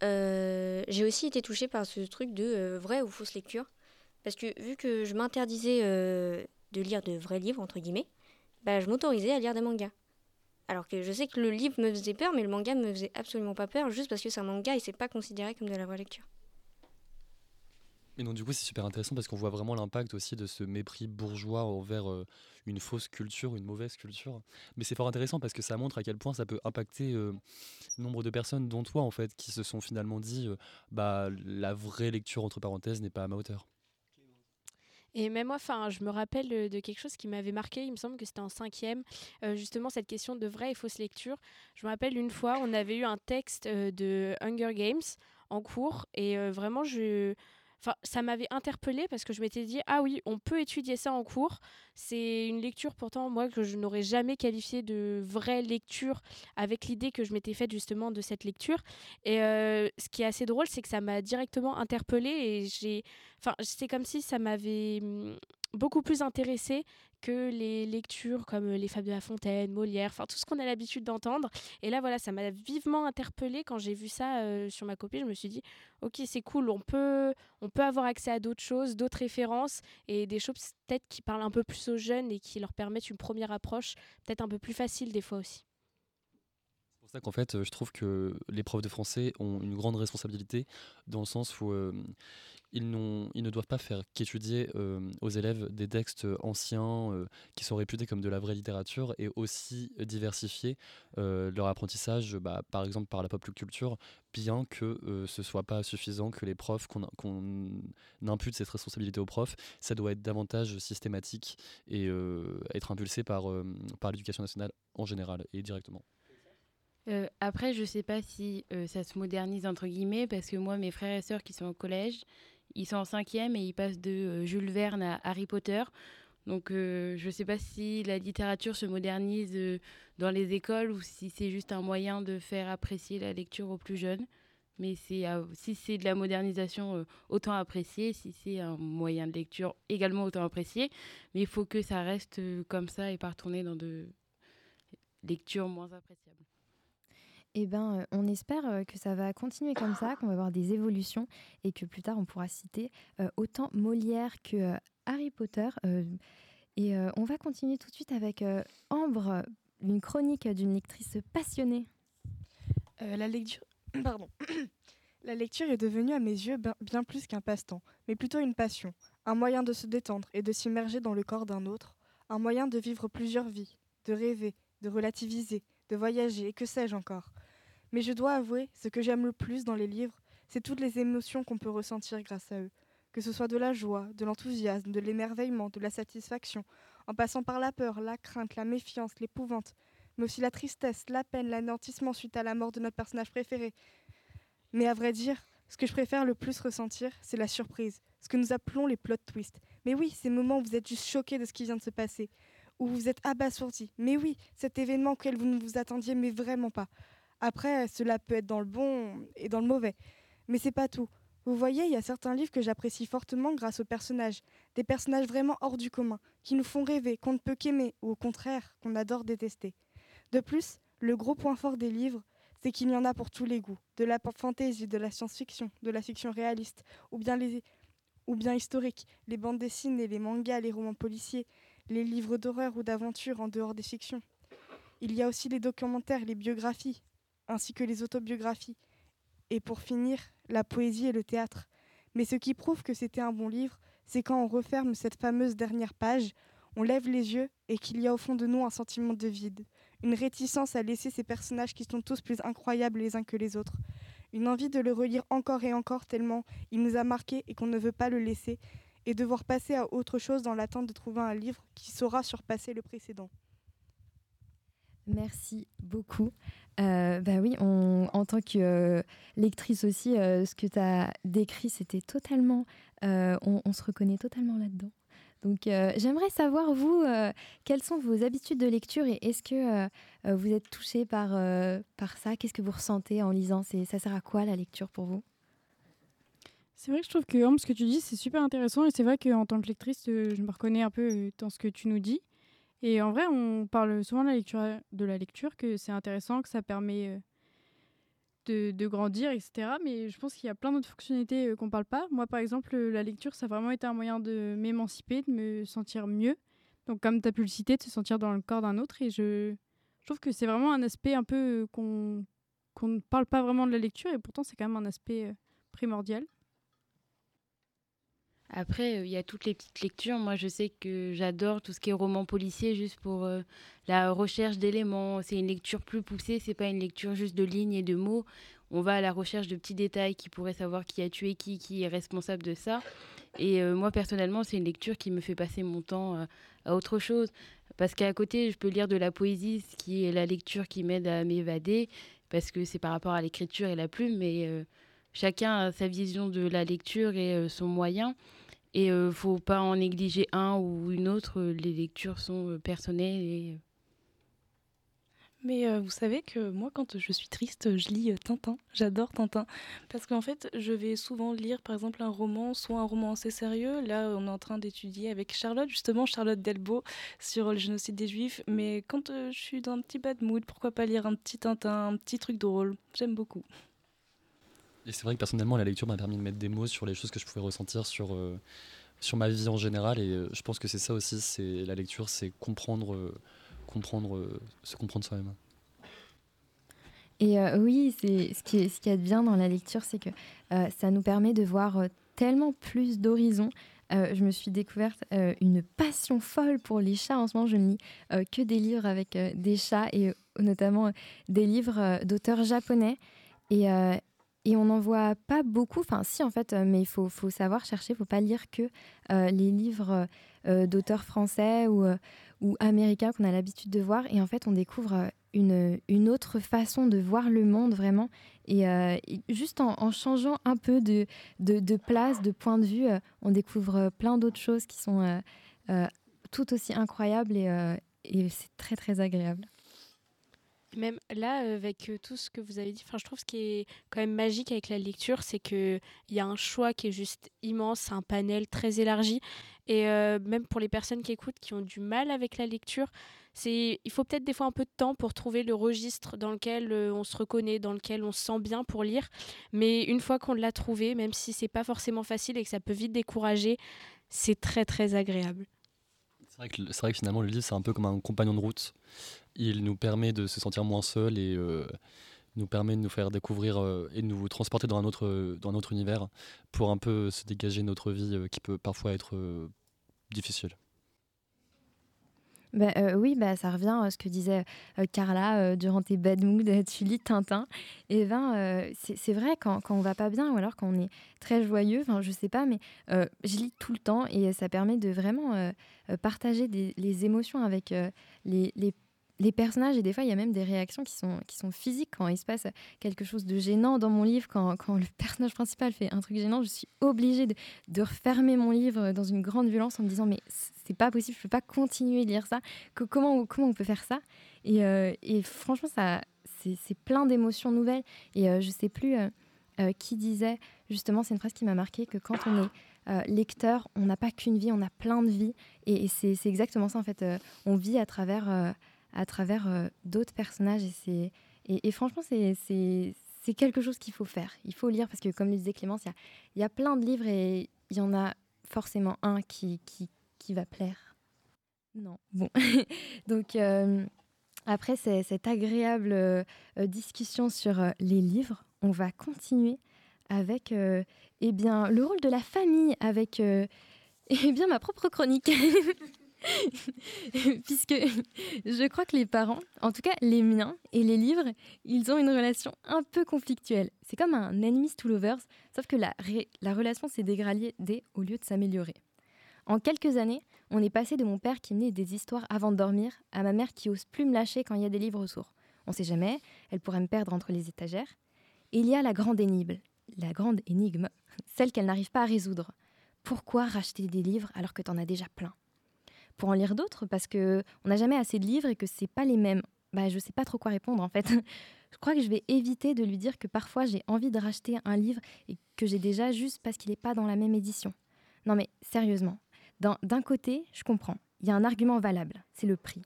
j'ai aussi été touchée par ce truc de vraie ou fausse lecture. Parce que vu que je m'interdisais de lire de vrais livres, entre guillemets, bah, je m'autorisais à lire des mangas. Alors que je sais que le livre me faisait peur, mais le manga me faisait absolument pas peur, juste parce que c'est un manga et c'est pas considéré comme de la vraie lecture. Et donc du coup c'est super intéressant parce qu'on voit vraiment l'impact aussi de ce mépris bourgeois envers euh, une fausse culture, une mauvaise culture. Mais c'est fort intéressant parce que ça montre à quel point ça peut impacter euh, nombre de personnes, dont toi en fait, qui se sont finalement dit euh, bah la vraie lecture entre parenthèses n'est pas à ma hauteur. Et même moi, enfin, je me rappelle euh, de quelque chose qui m'avait marqué. Il me semble que c'était en cinquième, euh, justement cette question de vraie et fausse lecture. Je me rappelle une fois, on avait eu un texte euh, de Hunger Games en cours et vraiment, je, Enfin, ça m'avait interpellée parce que je m'étais dit ah oui, on peut étudier ça en cours. C'est une lecture pourtant moi que je n'aurais jamais qualifiée de vraie lecture avec l'idée que je m'étais faite justement de cette lecture. Et euh, ce qui est assez drôle, c'est que ça m'a directement interpellée et j'ai, enfin, c'est comme si ça m'avait hum, beaucoup plus intéressée que les lectures comme Les Fables de la Fontaine, Molière, enfin tout ce qu'on a l'habitude d'entendre. Et là, voilà, ça m'a vivement interpellée quand j'ai vu ça euh, sur ma copie. Je me suis dit, ok, c'est cool, on peut, on peut avoir accès à d'autres choses, d'autres références et des choses peut-être qui parlent un peu plus aux jeunes et qui leur permettent une première approche peut-être un peu plus facile des fois aussi. C'est pour ça qu'en fait, euh, je trouve que les profs de français ont une grande responsabilité dans le sens où euh, ils, ne doivent pas faire qu'étudier euh, aux élèves des textes anciens euh, qui sont réputés comme de la vraie littérature et aussi diversifier euh, leur apprentissage, bah, par exemple par la pop culture, bien que euh, ce soit pas suffisant que les profs, qu'on impute cette responsabilité aux profs, ça doit être davantage systématique et euh, être impulsé par, euh, l'éducation nationale en général et directement. Euh, après, je sais pas si euh, ça se modernise entre guillemets, parce que moi, mes frères et sœurs qui sont au collège, ils sont en cinquième et ils passent de euh, Jules Verne à Harry Potter. Donc, euh, je sais pas si la littérature se modernise euh, dans les écoles ou si c'est juste un moyen de faire apprécier la lecture aux plus jeunes. Mais si c'est de la modernisation, autant apprécier. Si c'est un moyen de lecture, également autant apprécier. Mais il faut que ça reste comme ça et pas retourner dans de lectures moins appréciables. Eh ben, euh, on espère euh, que ça va continuer comme ça, qu'on va avoir des évolutions et que plus tard on pourra citer euh, autant Molière que Harry Potter. et on va continuer tout de suite avec Ambre, une chronique d'une lectrice passionnée. La lecture. (clears throat) Pardon. (clears throat) la lecture est devenue à mes yeux ben- bien plus qu'un passe-temps, mais plutôt une passion, un moyen de se détendre et de s'immerger dans le corps d'un autre, un moyen de vivre plusieurs vies, de rêver, de relativiser, de voyager et que sais-je encore. Mais je dois avouer, ce que j'aime le plus dans les livres, c'est toutes les émotions qu'on peut ressentir grâce à eux. Que ce soit de la joie, de l'enthousiasme, de l'émerveillement, de la satisfaction, en passant par la peur, la crainte, la méfiance, l'épouvante, mais aussi la tristesse, la peine, l'anéantissement suite à la mort de notre personnage préféré. Mais à vrai dire, ce que je préfère le plus ressentir, c'est la surprise, ce que nous appelons les plot twists. Mais oui, ces moments où vous êtes juste choqué de ce qui vient de se passer, où vous êtes abasourdi. Mais oui, cet événement auquel vous ne vous attendiez, mais vraiment pas. Après, cela peut être dans le bon et dans le mauvais. Mais c'est pas tout. Vous voyez, il y a certains livres que j'apprécie fortement grâce aux personnages. Des personnages vraiment hors du commun, qui nous font rêver, qu'on ne peut qu'aimer, ou au contraire, qu'on adore détester. De plus, le gros point fort des livres, c'est qu'il y en a pour tous les goûts. De la fantaisie, de la science-fiction, de la fiction réaliste, ou bien, ou bien historique, les bandes dessinées, les mangas, les romans policiers, les livres d'horreur ou d'aventure en dehors des fictions. Il y a aussi les documentaires, les biographies, ainsi que les autobiographies. Et pour finir, la poésie et le théâtre. Mais ce qui prouve que c'était un bon livre, c'est quand on referme cette fameuse dernière page, on lève les yeux et qu'il y a au fond de nous un sentiment de vide, une réticence à laisser ces personnages qui sont tous plus incroyables les uns que les autres, une envie de le relire encore et encore tellement il nous a marqué et qu'on ne veut pas le laisser, et devoir passer à autre chose dans l'attente de trouver un livre qui saura surpasser le précédent. Merci beaucoup. Euh, bah oui, en tant que euh, lectrice aussi, euh, ce que tu as décrit, c'était totalement. euh, on, se reconnaît totalement là-dedans. Donc, j'aimerais savoir, vous, quelles sont vos habitudes de lecture et est-ce que vous êtes touché par, par ça? Qu'est-ce que vous ressentez en lisant? Ça sert à quoi la lecture pour vous? C'est vrai que je trouve que Ambre, ce que tu dis, c'est super intéressant. Et c'est vrai qu'en tant que lectrice, je me reconnais un peu dans ce que tu nous dis. Et en vrai, on parle souvent de la lecture, que c'est intéressant, que ça permet de, grandir, etc. Mais je pense qu'il y a plein d'autres fonctionnalités qu'on parle pas. Moi, par exemple, la lecture, ça a vraiment été un moyen de m'émanciper, de me sentir mieux. Donc, comme tu as pu le citer, de se sentir dans le corps d'un autre. Et je, trouve que c'est vraiment un aspect un peu qu'on ne parle pas vraiment de la lecture. Et pourtant, c'est quand même un aspect primordial. Après, euh, il y a toutes les petites lectures. Moi, je sais que j'adore tout ce qui est roman policier, juste pour euh, la recherche d'éléments. C'est une lecture plus poussée, c'est pas une lecture juste de lignes et de mots. On va à la recherche de petits détails qui pourraient savoir qui a tué qui, qui est responsable de ça. Et euh, moi, personnellement, c'est une lecture qui me fait passer mon temps à autre chose. Parce qu'à côté, je peux lire de la poésie, ce qui est la lecture qui m'aide à m'évader, parce que c'est par rapport à l'écriture et la plume, mais chacun a sa vision de la lecture et son moyen. Et ne euh, faut pas en négliger un ou une autre. Les lectures sont euh, personnelles mais vous savez que moi, quand je suis triste, je lis Tintin. J'adore Tintin. Parce qu'en fait, je vais souvent lire, par exemple, un roman, soit un roman assez sérieux. Là, on est en train d'étudier avec Charlotte, justement, Charlotte Delbo, sur le génocide des Juifs. Mais quand je suis dans un petit bad mood, pourquoi pas lire un petit Tintin, un petit truc drôle? J'aime beaucoup. Et c'est vrai que personnellement, la lecture m'a permis de mettre des mots sur les choses que je pouvais ressentir sur, euh, sur ma vie en général. Et euh, je pense que c'est ça aussi, c'est la lecture, c'est comprendre, euh, comprendre, se comprendre soi-même. Et oui, c'est ce qui, ce qui est bien dans la lecture, c'est que ça nous permet de voir tellement plus d'horizons. je me suis découverte une passion folle pour les chats. En ce moment, je ne lis que des livres avec des chats et notamment des livres d'auteurs japonais. Et, et on n'en voit pas beaucoup, enfin si en fait, euh, mais il faut, savoir chercher, il ne faut pas lire que euh, les livres euh, d'auteurs français ou, américains qu'on a l'habitude de voir. Et en fait, on découvre une, autre façon de voir le monde vraiment. Et, juste en, changeant un peu de, place, de point de vue, on découvre plein d'autres choses qui sont tout aussi incroyables et c'est très très agréable. Même là, avec tout ce que vous avez dit, je trouve ce qui est quand même magique avec la lecture, c'est qu'il y a un choix qui est juste immense, un panel très élargi. Et même pour les personnes qui écoutent, qui ont du mal avec la lecture, il faut peut-être des fois un peu de temps pour trouver le registre dans lequel on se reconnaît, dans lequel on se sent bien pour lire. Mais une fois qu'on l'a trouvé, même si c'est pas forcément facile et que ça peut vite décourager, c'est très très agréable. C'est vrai que finalement le livre c'est un peu comme un compagnon de route il nous permet de se sentir moins seul et euh, nous permet de nous faire découvrir euh, et de nous transporter dans un, autre, dans un autre univers pour un peu se dégager notre vie euh, qui peut parfois être difficile. Bah, oui, bah, ça revient à ce que disait Carla durant tes bad moods, tu lis Tintin. Et ben, c'est vrai, quand, quand on va pas bien ou alors quand on est très joyeux, je sais pas, mais je lis tout le temps et ça permet de vraiment partager les émotions avec les, les les personnages, et des fois, il y a même des réactions qui sont, qui sont physiques quand il se passe quelque chose de gênant dans mon livre, quand, quand le personnage principal fait un truc gênant, je suis obligée de, de, refermer mon livre dans une grande violence en me disant, mais c'est pas possible, je peux pas continuer de lire ça, comment, comment on peut faire ça? Et, euh, et, franchement, ça, c'est plein d'émotions nouvelles, et euh, je sais plus euh, qui disait, justement, c'est une phrase qui m'a marqué, que quand on est... lecteur, on n'a pas qu'une vie, on a plein de vies. Et, c'est exactement ça, en fait. on vit à travers à travers euh, d'autres personnages. Et, c'est, et, franchement, c'est, c'est, quelque chose qu'il faut faire. Il faut lire parce que, comme le disait Clémence, il y, y a, plein de livres et il y en a forcément un qui, qui, qui va plaire. Non, bon. (laughs) Donc, euh, après cette agréable euh, discussion sur les livres, on va continuer avec eh bien, le rôle de la famille, avec (laughs) eh bien, ma propre chronique. (laughs) (laughs) Puisque je crois que les parents, en tout cas les miens et les livres, ils ont une relation un peu conflictuelle. C'est comme un enemies to lovers, sauf que la, la relation s'est dégradée au lieu de s'améliorer. En quelques années, on est passé de mon père qui menait des histoires avant de dormir à ma mère qui ose plus me lâcher quand il y a des livres autour. On sait jamais, elle pourrait me perdre entre les étagères. Et il y a la grande énigme, la grande énigme, celle qu'elle n'arrive pas à résoudre. Pourquoi racheter des livres alors que tu en as déjà plein? Pour en lire d'autres parce que on n'a jamais assez de livres et que c'est pas les mêmes. Bah, je sais pas trop quoi répondre en fait. (laughs) je crois que je vais éviter de lui dire que parfois j'ai envie de racheter un livre et que j'ai déjà juste parce qu'il n'est pas dans la même édition. Non mais sérieusement, d'un côté, je comprends. Il y a un argument valable, c'est le prix.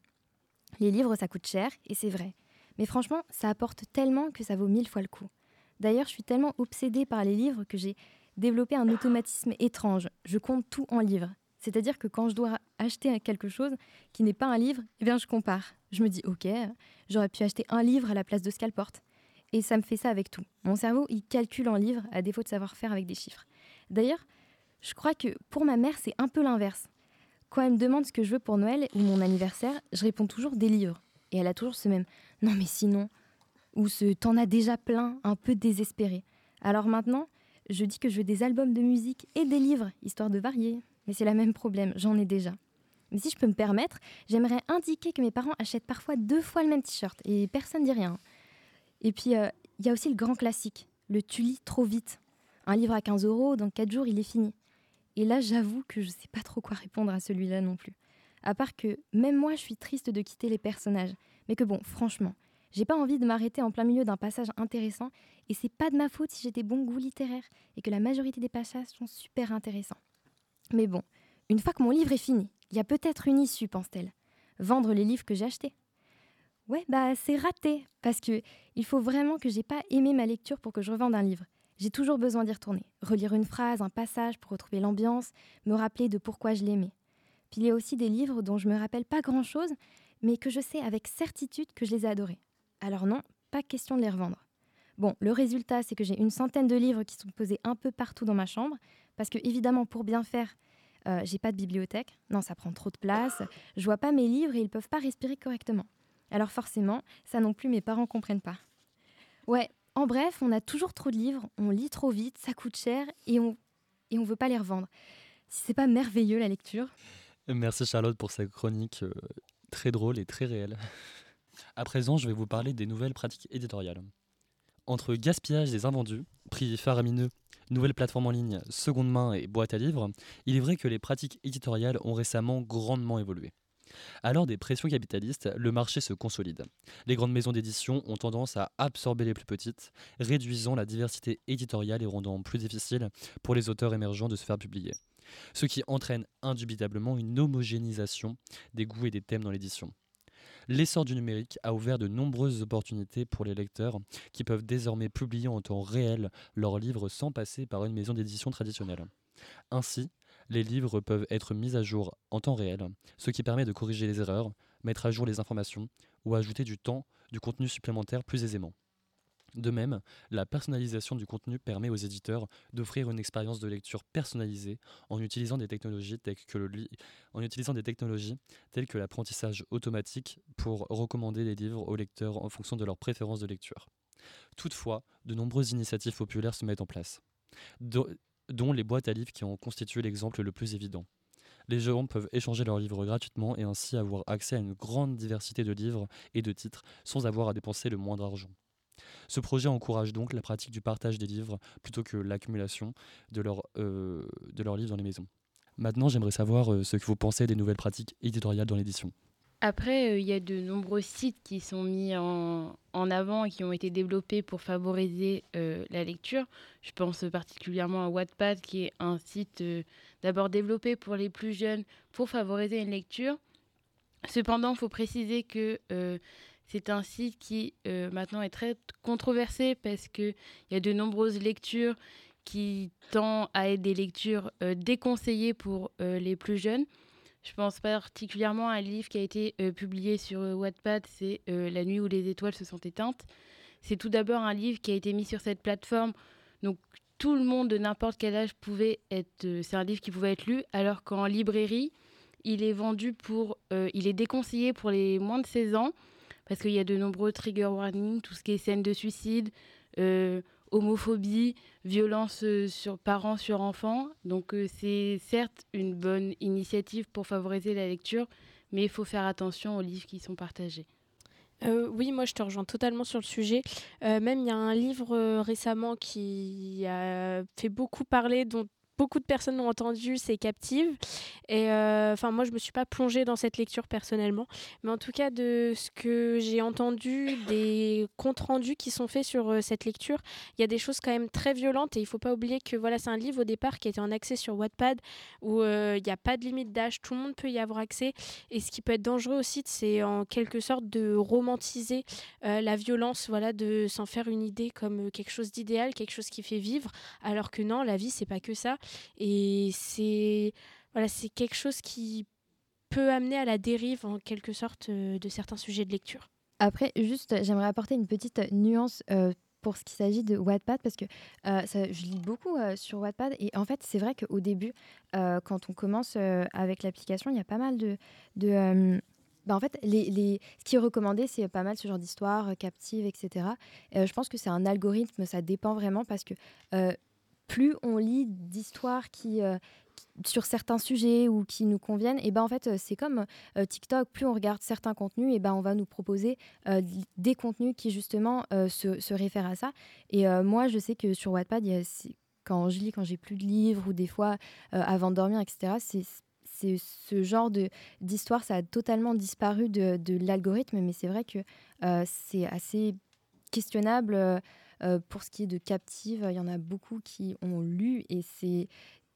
Les livres, ça coûte cher, et c'est vrai. Mais franchement, ça apporte tellement que ça vaut mille fois le coup. D'ailleurs, je suis tellement obsédée par les livres que j'ai développé un automatisme étrange. Je compte tout en livres. C'est-à-dire que quand je dois acheter quelque chose qui n'est pas un livre, eh bien je compare. Je me dis, ok, j'aurais pu acheter un livre à la place de ce qu'elle porte. Et ça me fait ça avec tout. Mon cerveau, il calcule en livres à défaut de savoir faire avec des chiffres. D'ailleurs, Je crois que pour ma mère, c'est un peu l'inverse. Quand elle me demande ce que je veux pour Noël ou mon anniversaire, je réponds toujours des livres. Et elle a toujours ce même non mais sinon ou ce t'en as déjà plein, un peu désespéré. Alors maintenant, je dis que je veux des albums de musique et des livres, histoire de varier. Mais c'est le même problème, j'en ai déjà. Mais si je peux me permettre, j'aimerais indiquer que mes parents achètent parfois deux fois le même t-shirt et personne ne dit rien. Et puis, il y a aussi le grand classique, le tu lis trop vite. Un livre à 15 euros, dans 4 jours, il est fini. Et là, j'avoue que je ne sais pas trop quoi répondre à celui-là non plus. À part que même moi, je suis triste de quitter les personnages. Mais que bon, franchement, j'ai pas envie de m'arrêter en plein milieu d'un passage intéressant. Et c'est pas de ma faute si j'ai des bons goûts littéraires et que la majorité des passages sont super intéressants. Mais bon, une fois que mon livre est fini, il y a peut-être une issue, pense-t-elle. Vendre les livres que j'ai achetés. Ouais, bah c'est raté, parce que il faut vraiment que j'ai pas aimé ma lecture pour que je revende un livre. J'ai toujours besoin d'y retourner, relire une phrase, un passage pour retrouver l'ambiance, me rappeler de pourquoi je l'aimais. Puis il y a aussi des livres dont je me rappelle pas grand-chose, mais que je sais avec certitude que je les ai adorés. Alors non, pas question de les revendre. Bon, le résultat, c'est que j'ai une centaine de livres qui sont posés un peu partout dans ma chambre, parce que évidemment, pour bien faire, euh, j'ai pas de bibliothèque. Non, ça prend trop de place. Je vois pas mes livres et ils peuvent pas respirer correctement. Alors forcément, ça non plus, mes parents comprennent pas. Ouais, en bref, on a toujours trop de livres, on lit trop vite, ça coûte cher et on et on veut pas les revendre. Si c'est pas merveilleux la lecture. Merci Charlotte pour cette chronique euh, très drôle et très réelle. À présent, je vais vous parler des nouvelles pratiques éditoriales. Entre gaspillage des invendus, prix faramineux, nouvelles plateformes en ligne, seconde main et boîte à livres, il est vrai que les pratiques éditoriales ont récemment grandement évolué. Alors des pressions capitalistes, le marché se consolide. Les grandes maisons d'édition ont tendance à absorber les plus petites, réduisant la diversité éditoriale et rendant plus difficile pour les auteurs émergents de se faire publier. Ce qui entraîne indubitablement une homogénéisation des goûts et des thèmes dans l'édition. L'essor du numérique a ouvert de nombreuses opportunités pour les lecteurs qui peuvent désormais publier en temps réel leurs livres sans passer par une maison d'édition traditionnelle. Ainsi, les livres peuvent être mis à jour en temps réel, ce qui permet de corriger les erreurs, mettre à jour les informations ou ajouter du temps, du contenu supplémentaire plus aisément. De même, la personnalisation du contenu permet aux éditeurs d'offrir une expérience de lecture personnalisée en utilisant des technologies telles que, l'apprentissage automatique pour recommander les livres aux lecteurs en fonction de leurs préférences de lecture. Toutefois, de nombreuses initiatives populaires se mettent en place, dont les boîtes à livres qui en constituent l'exemple le plus évident. Les gens peuvent échanger leurs livres gratuitement et ainsi avoir accès à une grande diversité de livres et de titres sans avoir à dépenser le moindre argent. Ce projet encourage donc la pratique du partage des livres plutôt que l'accumulation de, euh, leurs livres dans les maisons. Maintenant, j'aimerais savoir euh, ce que vous pensez des nouvelles pratiques éditoriales dans l'édition. Après, euh, il y a de nombreux sites qui sont mis en, en avant et qui ont été développés pour favoriser la lecture. Je pense particulièrement à Wattpad, qui est un site d'abord développé pour les plus jeunes pour favoriser une lecture. Cependant, il faut préciser que c'est un site qui euh, maintenant est très controversé parce qu'il y a de nombreuses lectures qui tendent à être des lectures euh, déconseillées pour euh, les plus jeunes. Je pense particulièrement à un livre qui a été publié sur Wattpad, c'est La nuit où les étoiles se sont éteintes. C'est tout d'abord un livre qui a été mis sur cette plateforme, donc tout le monde de n'importe quel âge pouvait être. c'est un livre qui pouvait être lu, alors qu'en librairie, il est vendu pour, il est déconseillé pour les moins de 16 ans parce qu'il y a de nombreux trigger warnings, tout ce qui est scène de suicide, euh, homophobie, violence euh, sur parents sur enfants. Donc euh, c'est certes une bonne initiative pour favoriser la lecture, mais il faut faire attention aux livres qui sont partagés. oui, moi je te rejoins totalement sur le sujet. même il y a un livre récemment qui a fait beaucoup parler, dont beaucoup de personnes ont entendu, c'est Captive. Et euh, enfin, moi, je me suis pas plongée dans cette lecture personnellement, mais en tout cas, de ce que j'ai entendu, des comptes rendus qui sont faits sur euh, cette lecture, il y a des choses quand même très violentes. Et il faut pas oublier que voilà, c'est un livre au départ qui était en accès sur Wattpad, où euh, il n'y a pas de limite d'âge, tout le monde peut y avoir accès. Et ce qui peut être dangereux aussi, c'est en quelque sorte de romantiser la violence, voilà, de s'en faire une idée comme quelque chose d'idéal, quelque chose qui fait vivre, alors que non, la vie, c'est pas que ça. Et c'est voilà, c'est quelque chose qui peut amener à la dérive en quelque sorte euh, de certains sujets de lecture. Après, juste, j'aimerais apporter une petite nuance. Euh, pour ce qui s'agit de Wattpad parce que euh, je lis beaucoup euh, sur Wattpad et en fait c'est vrai qu'au début euh, quand on commence euh, avec l'application il y a pas mal de, de euh, bah, en fait ce qui est recommandé c'est pas mal ce genre d'histoire euh, captive etc Euh, je pense que c'est un algorithme ça dépend vraiment parce que euh, plus on lit d'histoires qui, euh, qui- sur certains sujets ou qui nous conviennent, et ben en fait euh, c'est comme euh, TikTok, plus on regarde certains contenus, et ben on va nous proposer des contenus qui justement se, réfèrent à ça. Et moi je sais que sur Wattpad, quand je lis, quand j'ai plus de livres ou des fois avant de dormir, etc. C'est ce genre d'histoire, ça a totalement disparu de, l'algorithme, mais c'est vrai que c'est assez questionnable. Euh, pour ce qui est de captive, il y en a beaucoup qui ont lu et c'est.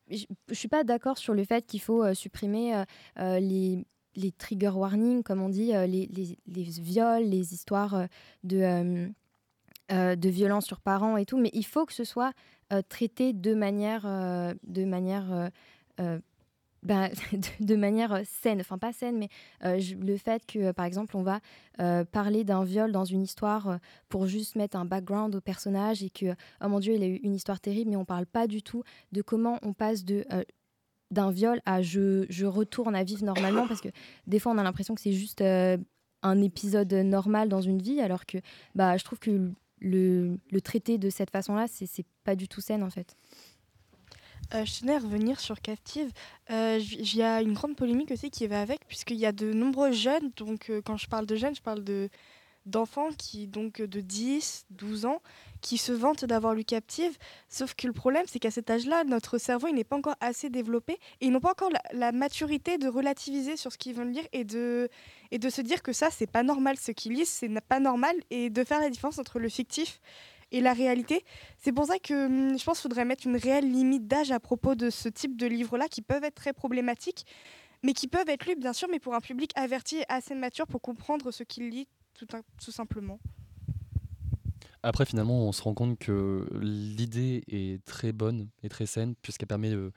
Je ne suis pas d'accord sur le fait qu'il faut euh, supprimer euh, les, les trigger warnings, comme on dit, les, les- les viols, les histoires de, de violence sur parents et tout, mais il faut que ce soit traité de manière, de manière (laughs) ben, de, manière euh, saine, enfin pas saine, mais euh, le fait que, euh, par exemple, on va parler d'un viol dans une histoire pour juste mettre un background au personnage et que, oh mon Dieu, il a eu une histoire terrible, mais on parle pas du tout de comment on passe de... d'un viol à je, je retourne à vivre normalement parce que des fois on a l'impression que c'est juste un épisode normal dans une vie alors que bah, je trouve que le, le traiter de cette façon-là c'est pas du tout saine en fait. Euh, je tenais à revenir sur Captive. Euh, Il y a une grande polémique aussi qui va avec, puisqu'il y a de nombreux jeunes, donc euh, quand je parle de jeunes, je parle de d'enfants qui donc euh, de 10, 12 ans qui se vantent d'avoir lu Captive sauf que le problème c'est qu'à cet âge-là notre cerveau il n'est pas encore assez développé et ils n'ont pas encore la, maturité de relativiser sur ce qu'ils veulent lire et de et de se dire que ça c'est pas normal ce qu'ils lisent c'est pas normal et de faire la différence entre le fictif et la réalité. C'est pour ça que hum, je pense qu'il faudrait mettre une réelle limite d'âge à propos de ce type de livres-là qui peuvent être très problématiques, mais qui peuvent être lus, bien sûr, mais pour un public averti et assez mature pour comprendre ce qu'il lit, tout, simplement. Après, finalement, on se rend compte que l'idée est très bonne et très saine, puisqu'elle permet de-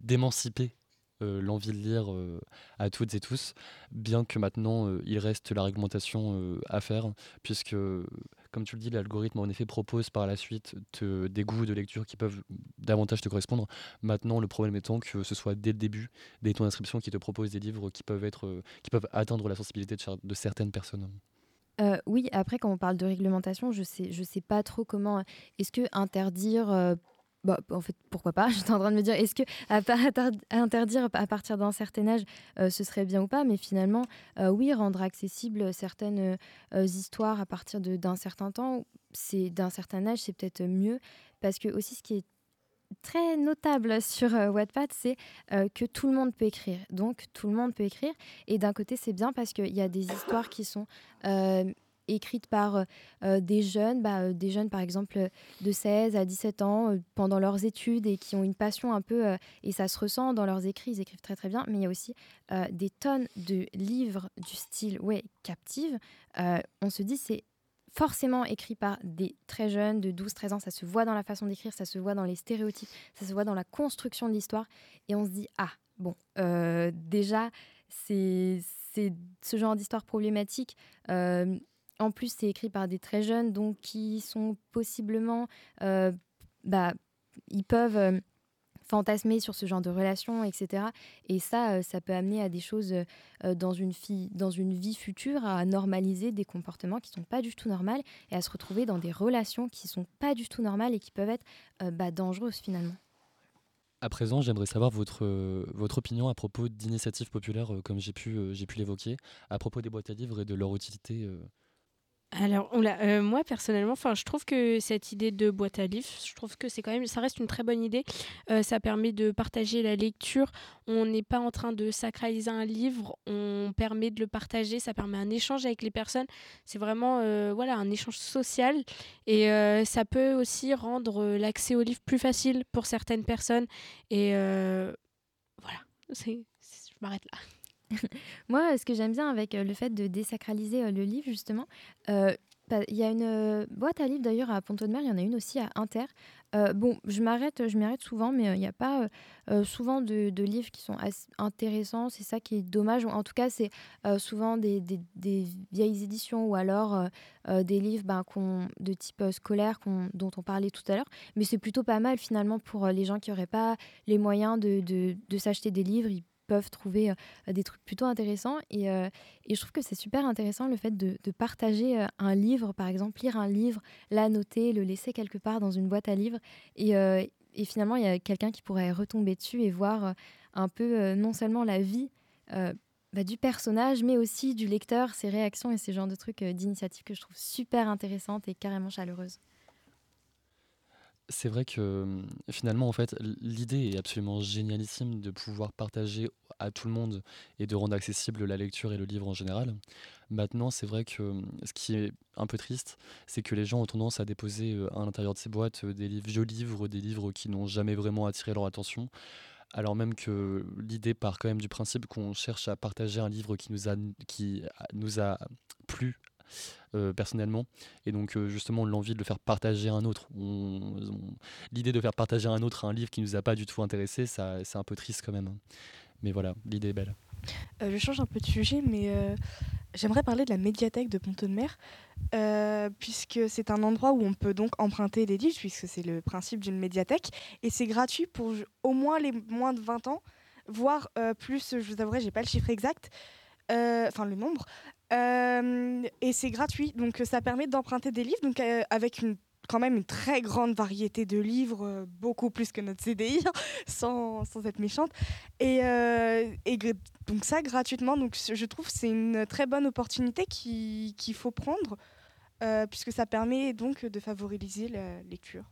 d'émanciper euh, l'envie de lire euh, à toutes et tous, bien que maintenant, euh, il reste la réglementation euh, à faire, puisque, comme tu le dis, l'algorithme, en effet, propose par la suite te- des goûts de lecture qui peuvent davantage te correspondre. Maintenant, le problème étant que ce soit dès le début, dès ton inscription, qui te propose des livres qui peuvent, être, euh, qui peuvent atteindre la sensibilité de, cer- de certaines personnes. Euh, oui, après, quand on parle de réglementation, je sais, je sais pas trop comment. Est-ce que interdire. euh, bah, en fait, pourquoi pas (laughs) J'étais en train de me dire, est-ce que à interdire à partir d'un certain âge, euh, ce serait bien ou pas Mais finalement, euh, oui, rendre accessible certaines euh, histoires à partir d'un certain temps, c'est d'un certain âge, c'est peut-être mieux. Parce que aussi, ce qui est très notable sur euh, Wattpad, c'est que tout le monde peut écrire. Donc, tout le monde peut écrire. Et d'un côté, c'est bien parce qu'il y a des histoires qui sont écrites par euh, euh, des jeunes, bah, euh, des jeunes par exemple de 16 à 17 ans pendant leurs études et qui ont une passion un peu, et ça se ressent dans leurs écrits, ils écrivent très très bien, mais il y a aussi des tonnes de livres du style ouais, captive. On se dit, c'est forcément écrit par des très jeunes de 12-13 ans. Ça se voit dans la façon d'écrire, ça se voit dans les stéréotypes, ça se voit dans la construction de l'histoire. Et on se dit, ah, bon, déjà, c'est ce genre d'histoire problématique. En plus, c'est écrit par des très jeunes, donc qui sont possiblement... euh, bah, ils peuvent... euh, fantasmer sur ce genre de relations, etc. Et ça, euh, ça peut amener à des choses dans, une fille, dans une vie future, à normaliser des comportements qui sont pas du tout normaux et à se retrouver dans des relations qui sont pas du tout normales et qui peuvent être bah, dangereuses finalement. À présent, j'aimerais savoir votre, votre opinion à propos d'initiatives populaires, comme j'ai pu, j'ai pu l'évoquer, à propos des boîtes à livres et de leur utilité. Alors, euh, moi personnellement, je trouve que cette idée de boîte à livres, je trouve que c'est quand même, ça reste une très bonne idée. Euh, ça permet de partager la lecture. On n'est pas en train de sacraliser un livre. On permet de le partager. Ça permet un échange avec les personnes. C'est vraiment, euh, voilà, un échange social. Et ça peut aussi rendre l'accès au livre plus facile pour certaines personnes. Et voilà, je m'arrête là. (laughs) Moi, ce que j'aime bien avec le fait de désacraliser le livre, justement, il y a une boîte à livres d'ailleurs à Pont-de-Mer, il y en a une aussi à Inter. Bon, je m'arrête, je m'arrête souvent, mais il n'y a pas souvent de, de livres qui sont intéressants. C'est ça qui est dommage. En tout cas, c'est souvent des, vieilles éditions ou alors des livres ben, de type scolaire dont on parlait tout à l'heure. Mais c'est plutôt pas mal finalement pour les gens qui n'auraient pas les moyens de, de, de s'acheter des livres. Peuvent trouver euh, des trucs plutôt intéressants. Et, euh, et je trouve que c'est super intéressant le fait de, partager euh, un livre, par exemple, lire un livre, l'annoter, le laisser quelque part dans une boîte à livres. Et, et finalement, il y a quelqu'un qui pourrait retomber dessus et voir un peu non seulement la vie bah, du personnage, mais aussi du lecteur, ses réactions et ces genres de trucs euh, d'initiatives que je trouve super intéressantes et carrément chaleureuses. C'est vrai que hum, finalement, en fait, l'idée est absolument génialissime de pouvoir partager à tout le monde et de rendre accessible la lecture et le livre en général. Maintenant, c'est vrai que hum, ce qui est un peu triste, c'est que les gens ont tendance à déposer à l'intérieur de ces boîtes des livres, vieux livres, des livres qui n'ont jamais vraiment attiré leur attention. Alors même que l'idée part quand même du principe qu'on cherche à partager un livre qui nous a, qui nous a plu euh, personnellement et donc euh, justement l'envie de le faire partager à un autre. L'idée de faire partager à un autre un livre qui nous a pas du tout intéressé, ça c'est un peu triste quand même. hein. Mais voilà, l'idée est belle. Euh, je change un peu de sujet, mais j'aimerais parler de la médiathèque de Pont-de-Mer, euh, puisque c'est un endroit où on peut donc emprunter des livres, puisque c'est le principe d'une médiathèque, et c'est gratuit pour au moins les moins de 20 ans, voire plus, je vous avouerai, j'ai pas le chiffre exact, enfin le nombre, Euh, et c'est gratuit, donc euh, ça permet d'emprunter des livres, donc euh, avec quand même une très grande variété de livres, beaucoup plus que notre CDI, (laughs) sans, sans être méchante. Et, donc ça, gratuitement, donc je trouve c'est une très bonne opportunité qui- qu'il faut prendre, puisque ça permet donc de favoriser la lecture.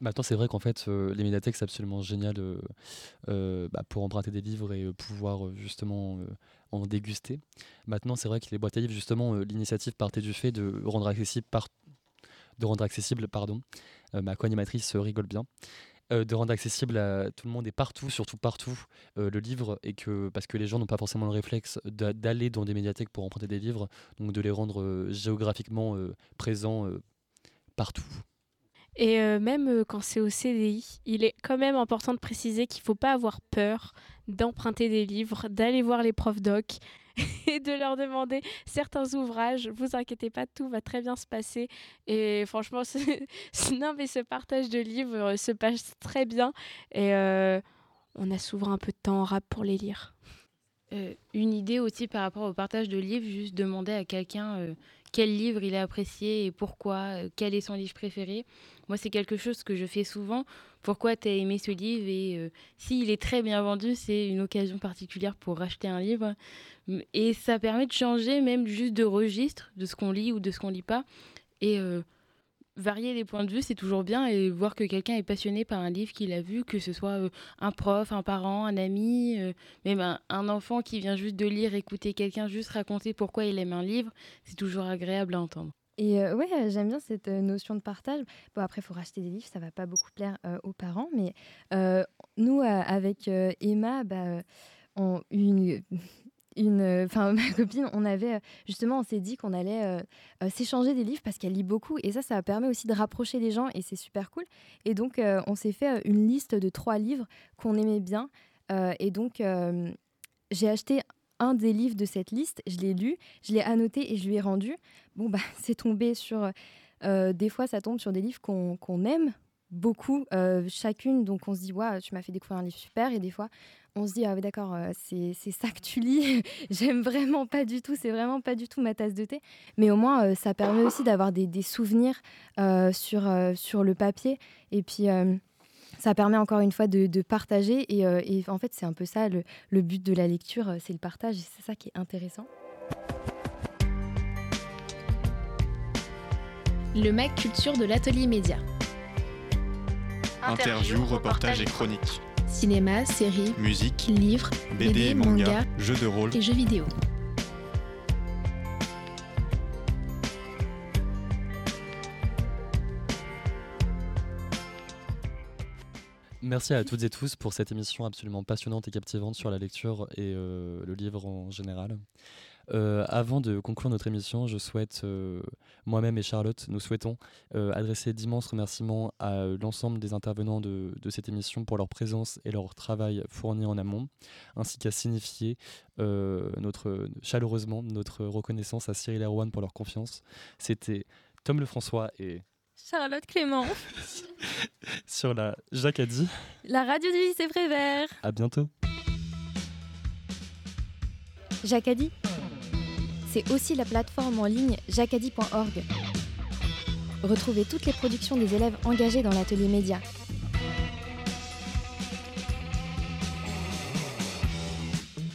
Maintenant, c'est vrai qu'en fait, les médiathèques, c'est absolument génial bah, pour emprunter des livres et pouvoir justement en déguster. Maintenant, c'est vrai que les boîtes à livres, justement, euh, l'initiative partait du fait de rendre accessible, par... de rendre accessible pardon, euh, ma co-animatrice euh, rigole bien, de rendre accessible à tout le monde et partout, surtout partout, le livre, et que, parce que les gens n'ont pas forcément le réflexe d'a- d'aller dans des médiathèques pour emprunter des livres, donc de les rendre géographiquement présents partout. Et euh, même euh, quand c'est au CDI, il est quand même important de préciser qu'il ne faut pas avoir peur d'emprunter des livres, d'aller voir les profs doc (laughs) et de leur demander certains ouvrages. Vous inquiétez pas, tout va très bien se passer. Et franchement, ce- (laughs) non, mais ce partage de livres euh, se passe très bien. Et on a souvent un peu de temps en rap pour les lire. Une idée aussi par rapport au partage de livres, juste demander à quelqu'un quel livre il a apprécié et pourquoi, euh, quel est son livre préféré. Moi, c'est quelque chose que je fais souvent. Pourquoi tu as aimé ce livre et euh, s'il est très bien vendu, c'est une occasion particulière pour racheter un livre. Et ça permet de changer même juste de registre de ce qu'on lit ou de ce qu'on lit pas. Et euh, varier les points de vue, c'est toujours bien. Et voir que quelqu'un est passionné par un livre qu'il a vu, que ce soit euh, un prof, un parent, un ami, euh, même un, enfant qui vient juste de lire, écouter quelqu'un juste raconter pourquoi il aime un livre, c'est toujours agréable à entendre. Et euh, ouais, euh, j'aime bien cette notion de partage. Bon, après, il faut racheter des livres, ça va pas beaucoup plaire aux parents, mais nous, avec Emma, bah, on, une, une, euh, enfin (laughs) ma copine, on avait euh, justement, on s'est dit qu'on allait euh, s'échanger des livres parce qu'elle lit beaucoup, et ça, ça permet aussi de rapprocher les gens, et c'est super cool. Et donc, on s'est fait une liste de trois livres qu'on aimait bien, et donc j'ai acheté un des livres de cette liste, je l'ai lu, je l'ai annoté et je lui ai rendu. Bon, bah, (laughs) c'est tombé sur. des fois, ça tombe sur des livres qu'on aime beaucoup, euh, chacune. Donc, on se dit, waouh, tu m'as fait découvrir un livre super. Et des fois, on se dit, ah d'accord, euh, c'est ça que tu lis. (laughs) J'aime vraiment pas du tout. C'est vraiment pas du tout ma tasse de thé. Mais au moins, euh, ça permet aussi d'avoir des, des souvenirs sur, sur le papier. Et puis. ça permet encore une fois de, de partager et, en fait c'est un peu ça le, le but de la lecture, c'est le partage et c'est ça qui est intéressant. Le Mac Culture de l'Atelier Média. Interviews, reportages et chroniques. Cinéma, séries, Musique, livres, BD et manga, jeux de rôle. et jeux vidéo. Merci à toutes et tous pour cette émission absolument passionnante et captivante sur la lecture et euh, le livre en général. Euh, avant de conclure notre émission, je souhaite, euh, moi-même et Charlotte, nous souhaitons euh, adresser d'immenses remerciements à l'ensemble des intervenants de, de cette émission pour leur présence et leur travail fourni en amont, ainsi qu'à signifier notre, chaleureusement notre reconnaissance à Cyril Erwan pour leur confiance. C'était Tom Lefrançois et Charlotte Clément. (laughs) sur la Jacques a dit. La radio du lycée Prévert. À bientôt. Jacadi, c'est aussi la plateforme en ligne jacadi.org. Retrouvez toutes les productions des élèves engagés dans l'atelier média.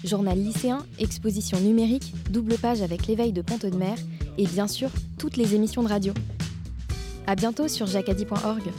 Journal lycéen, exposition numérique, double page avec l'éveil de Pont de Mer et bien sûr toutes les émissions de radio. À bientôt sur jacadi.org.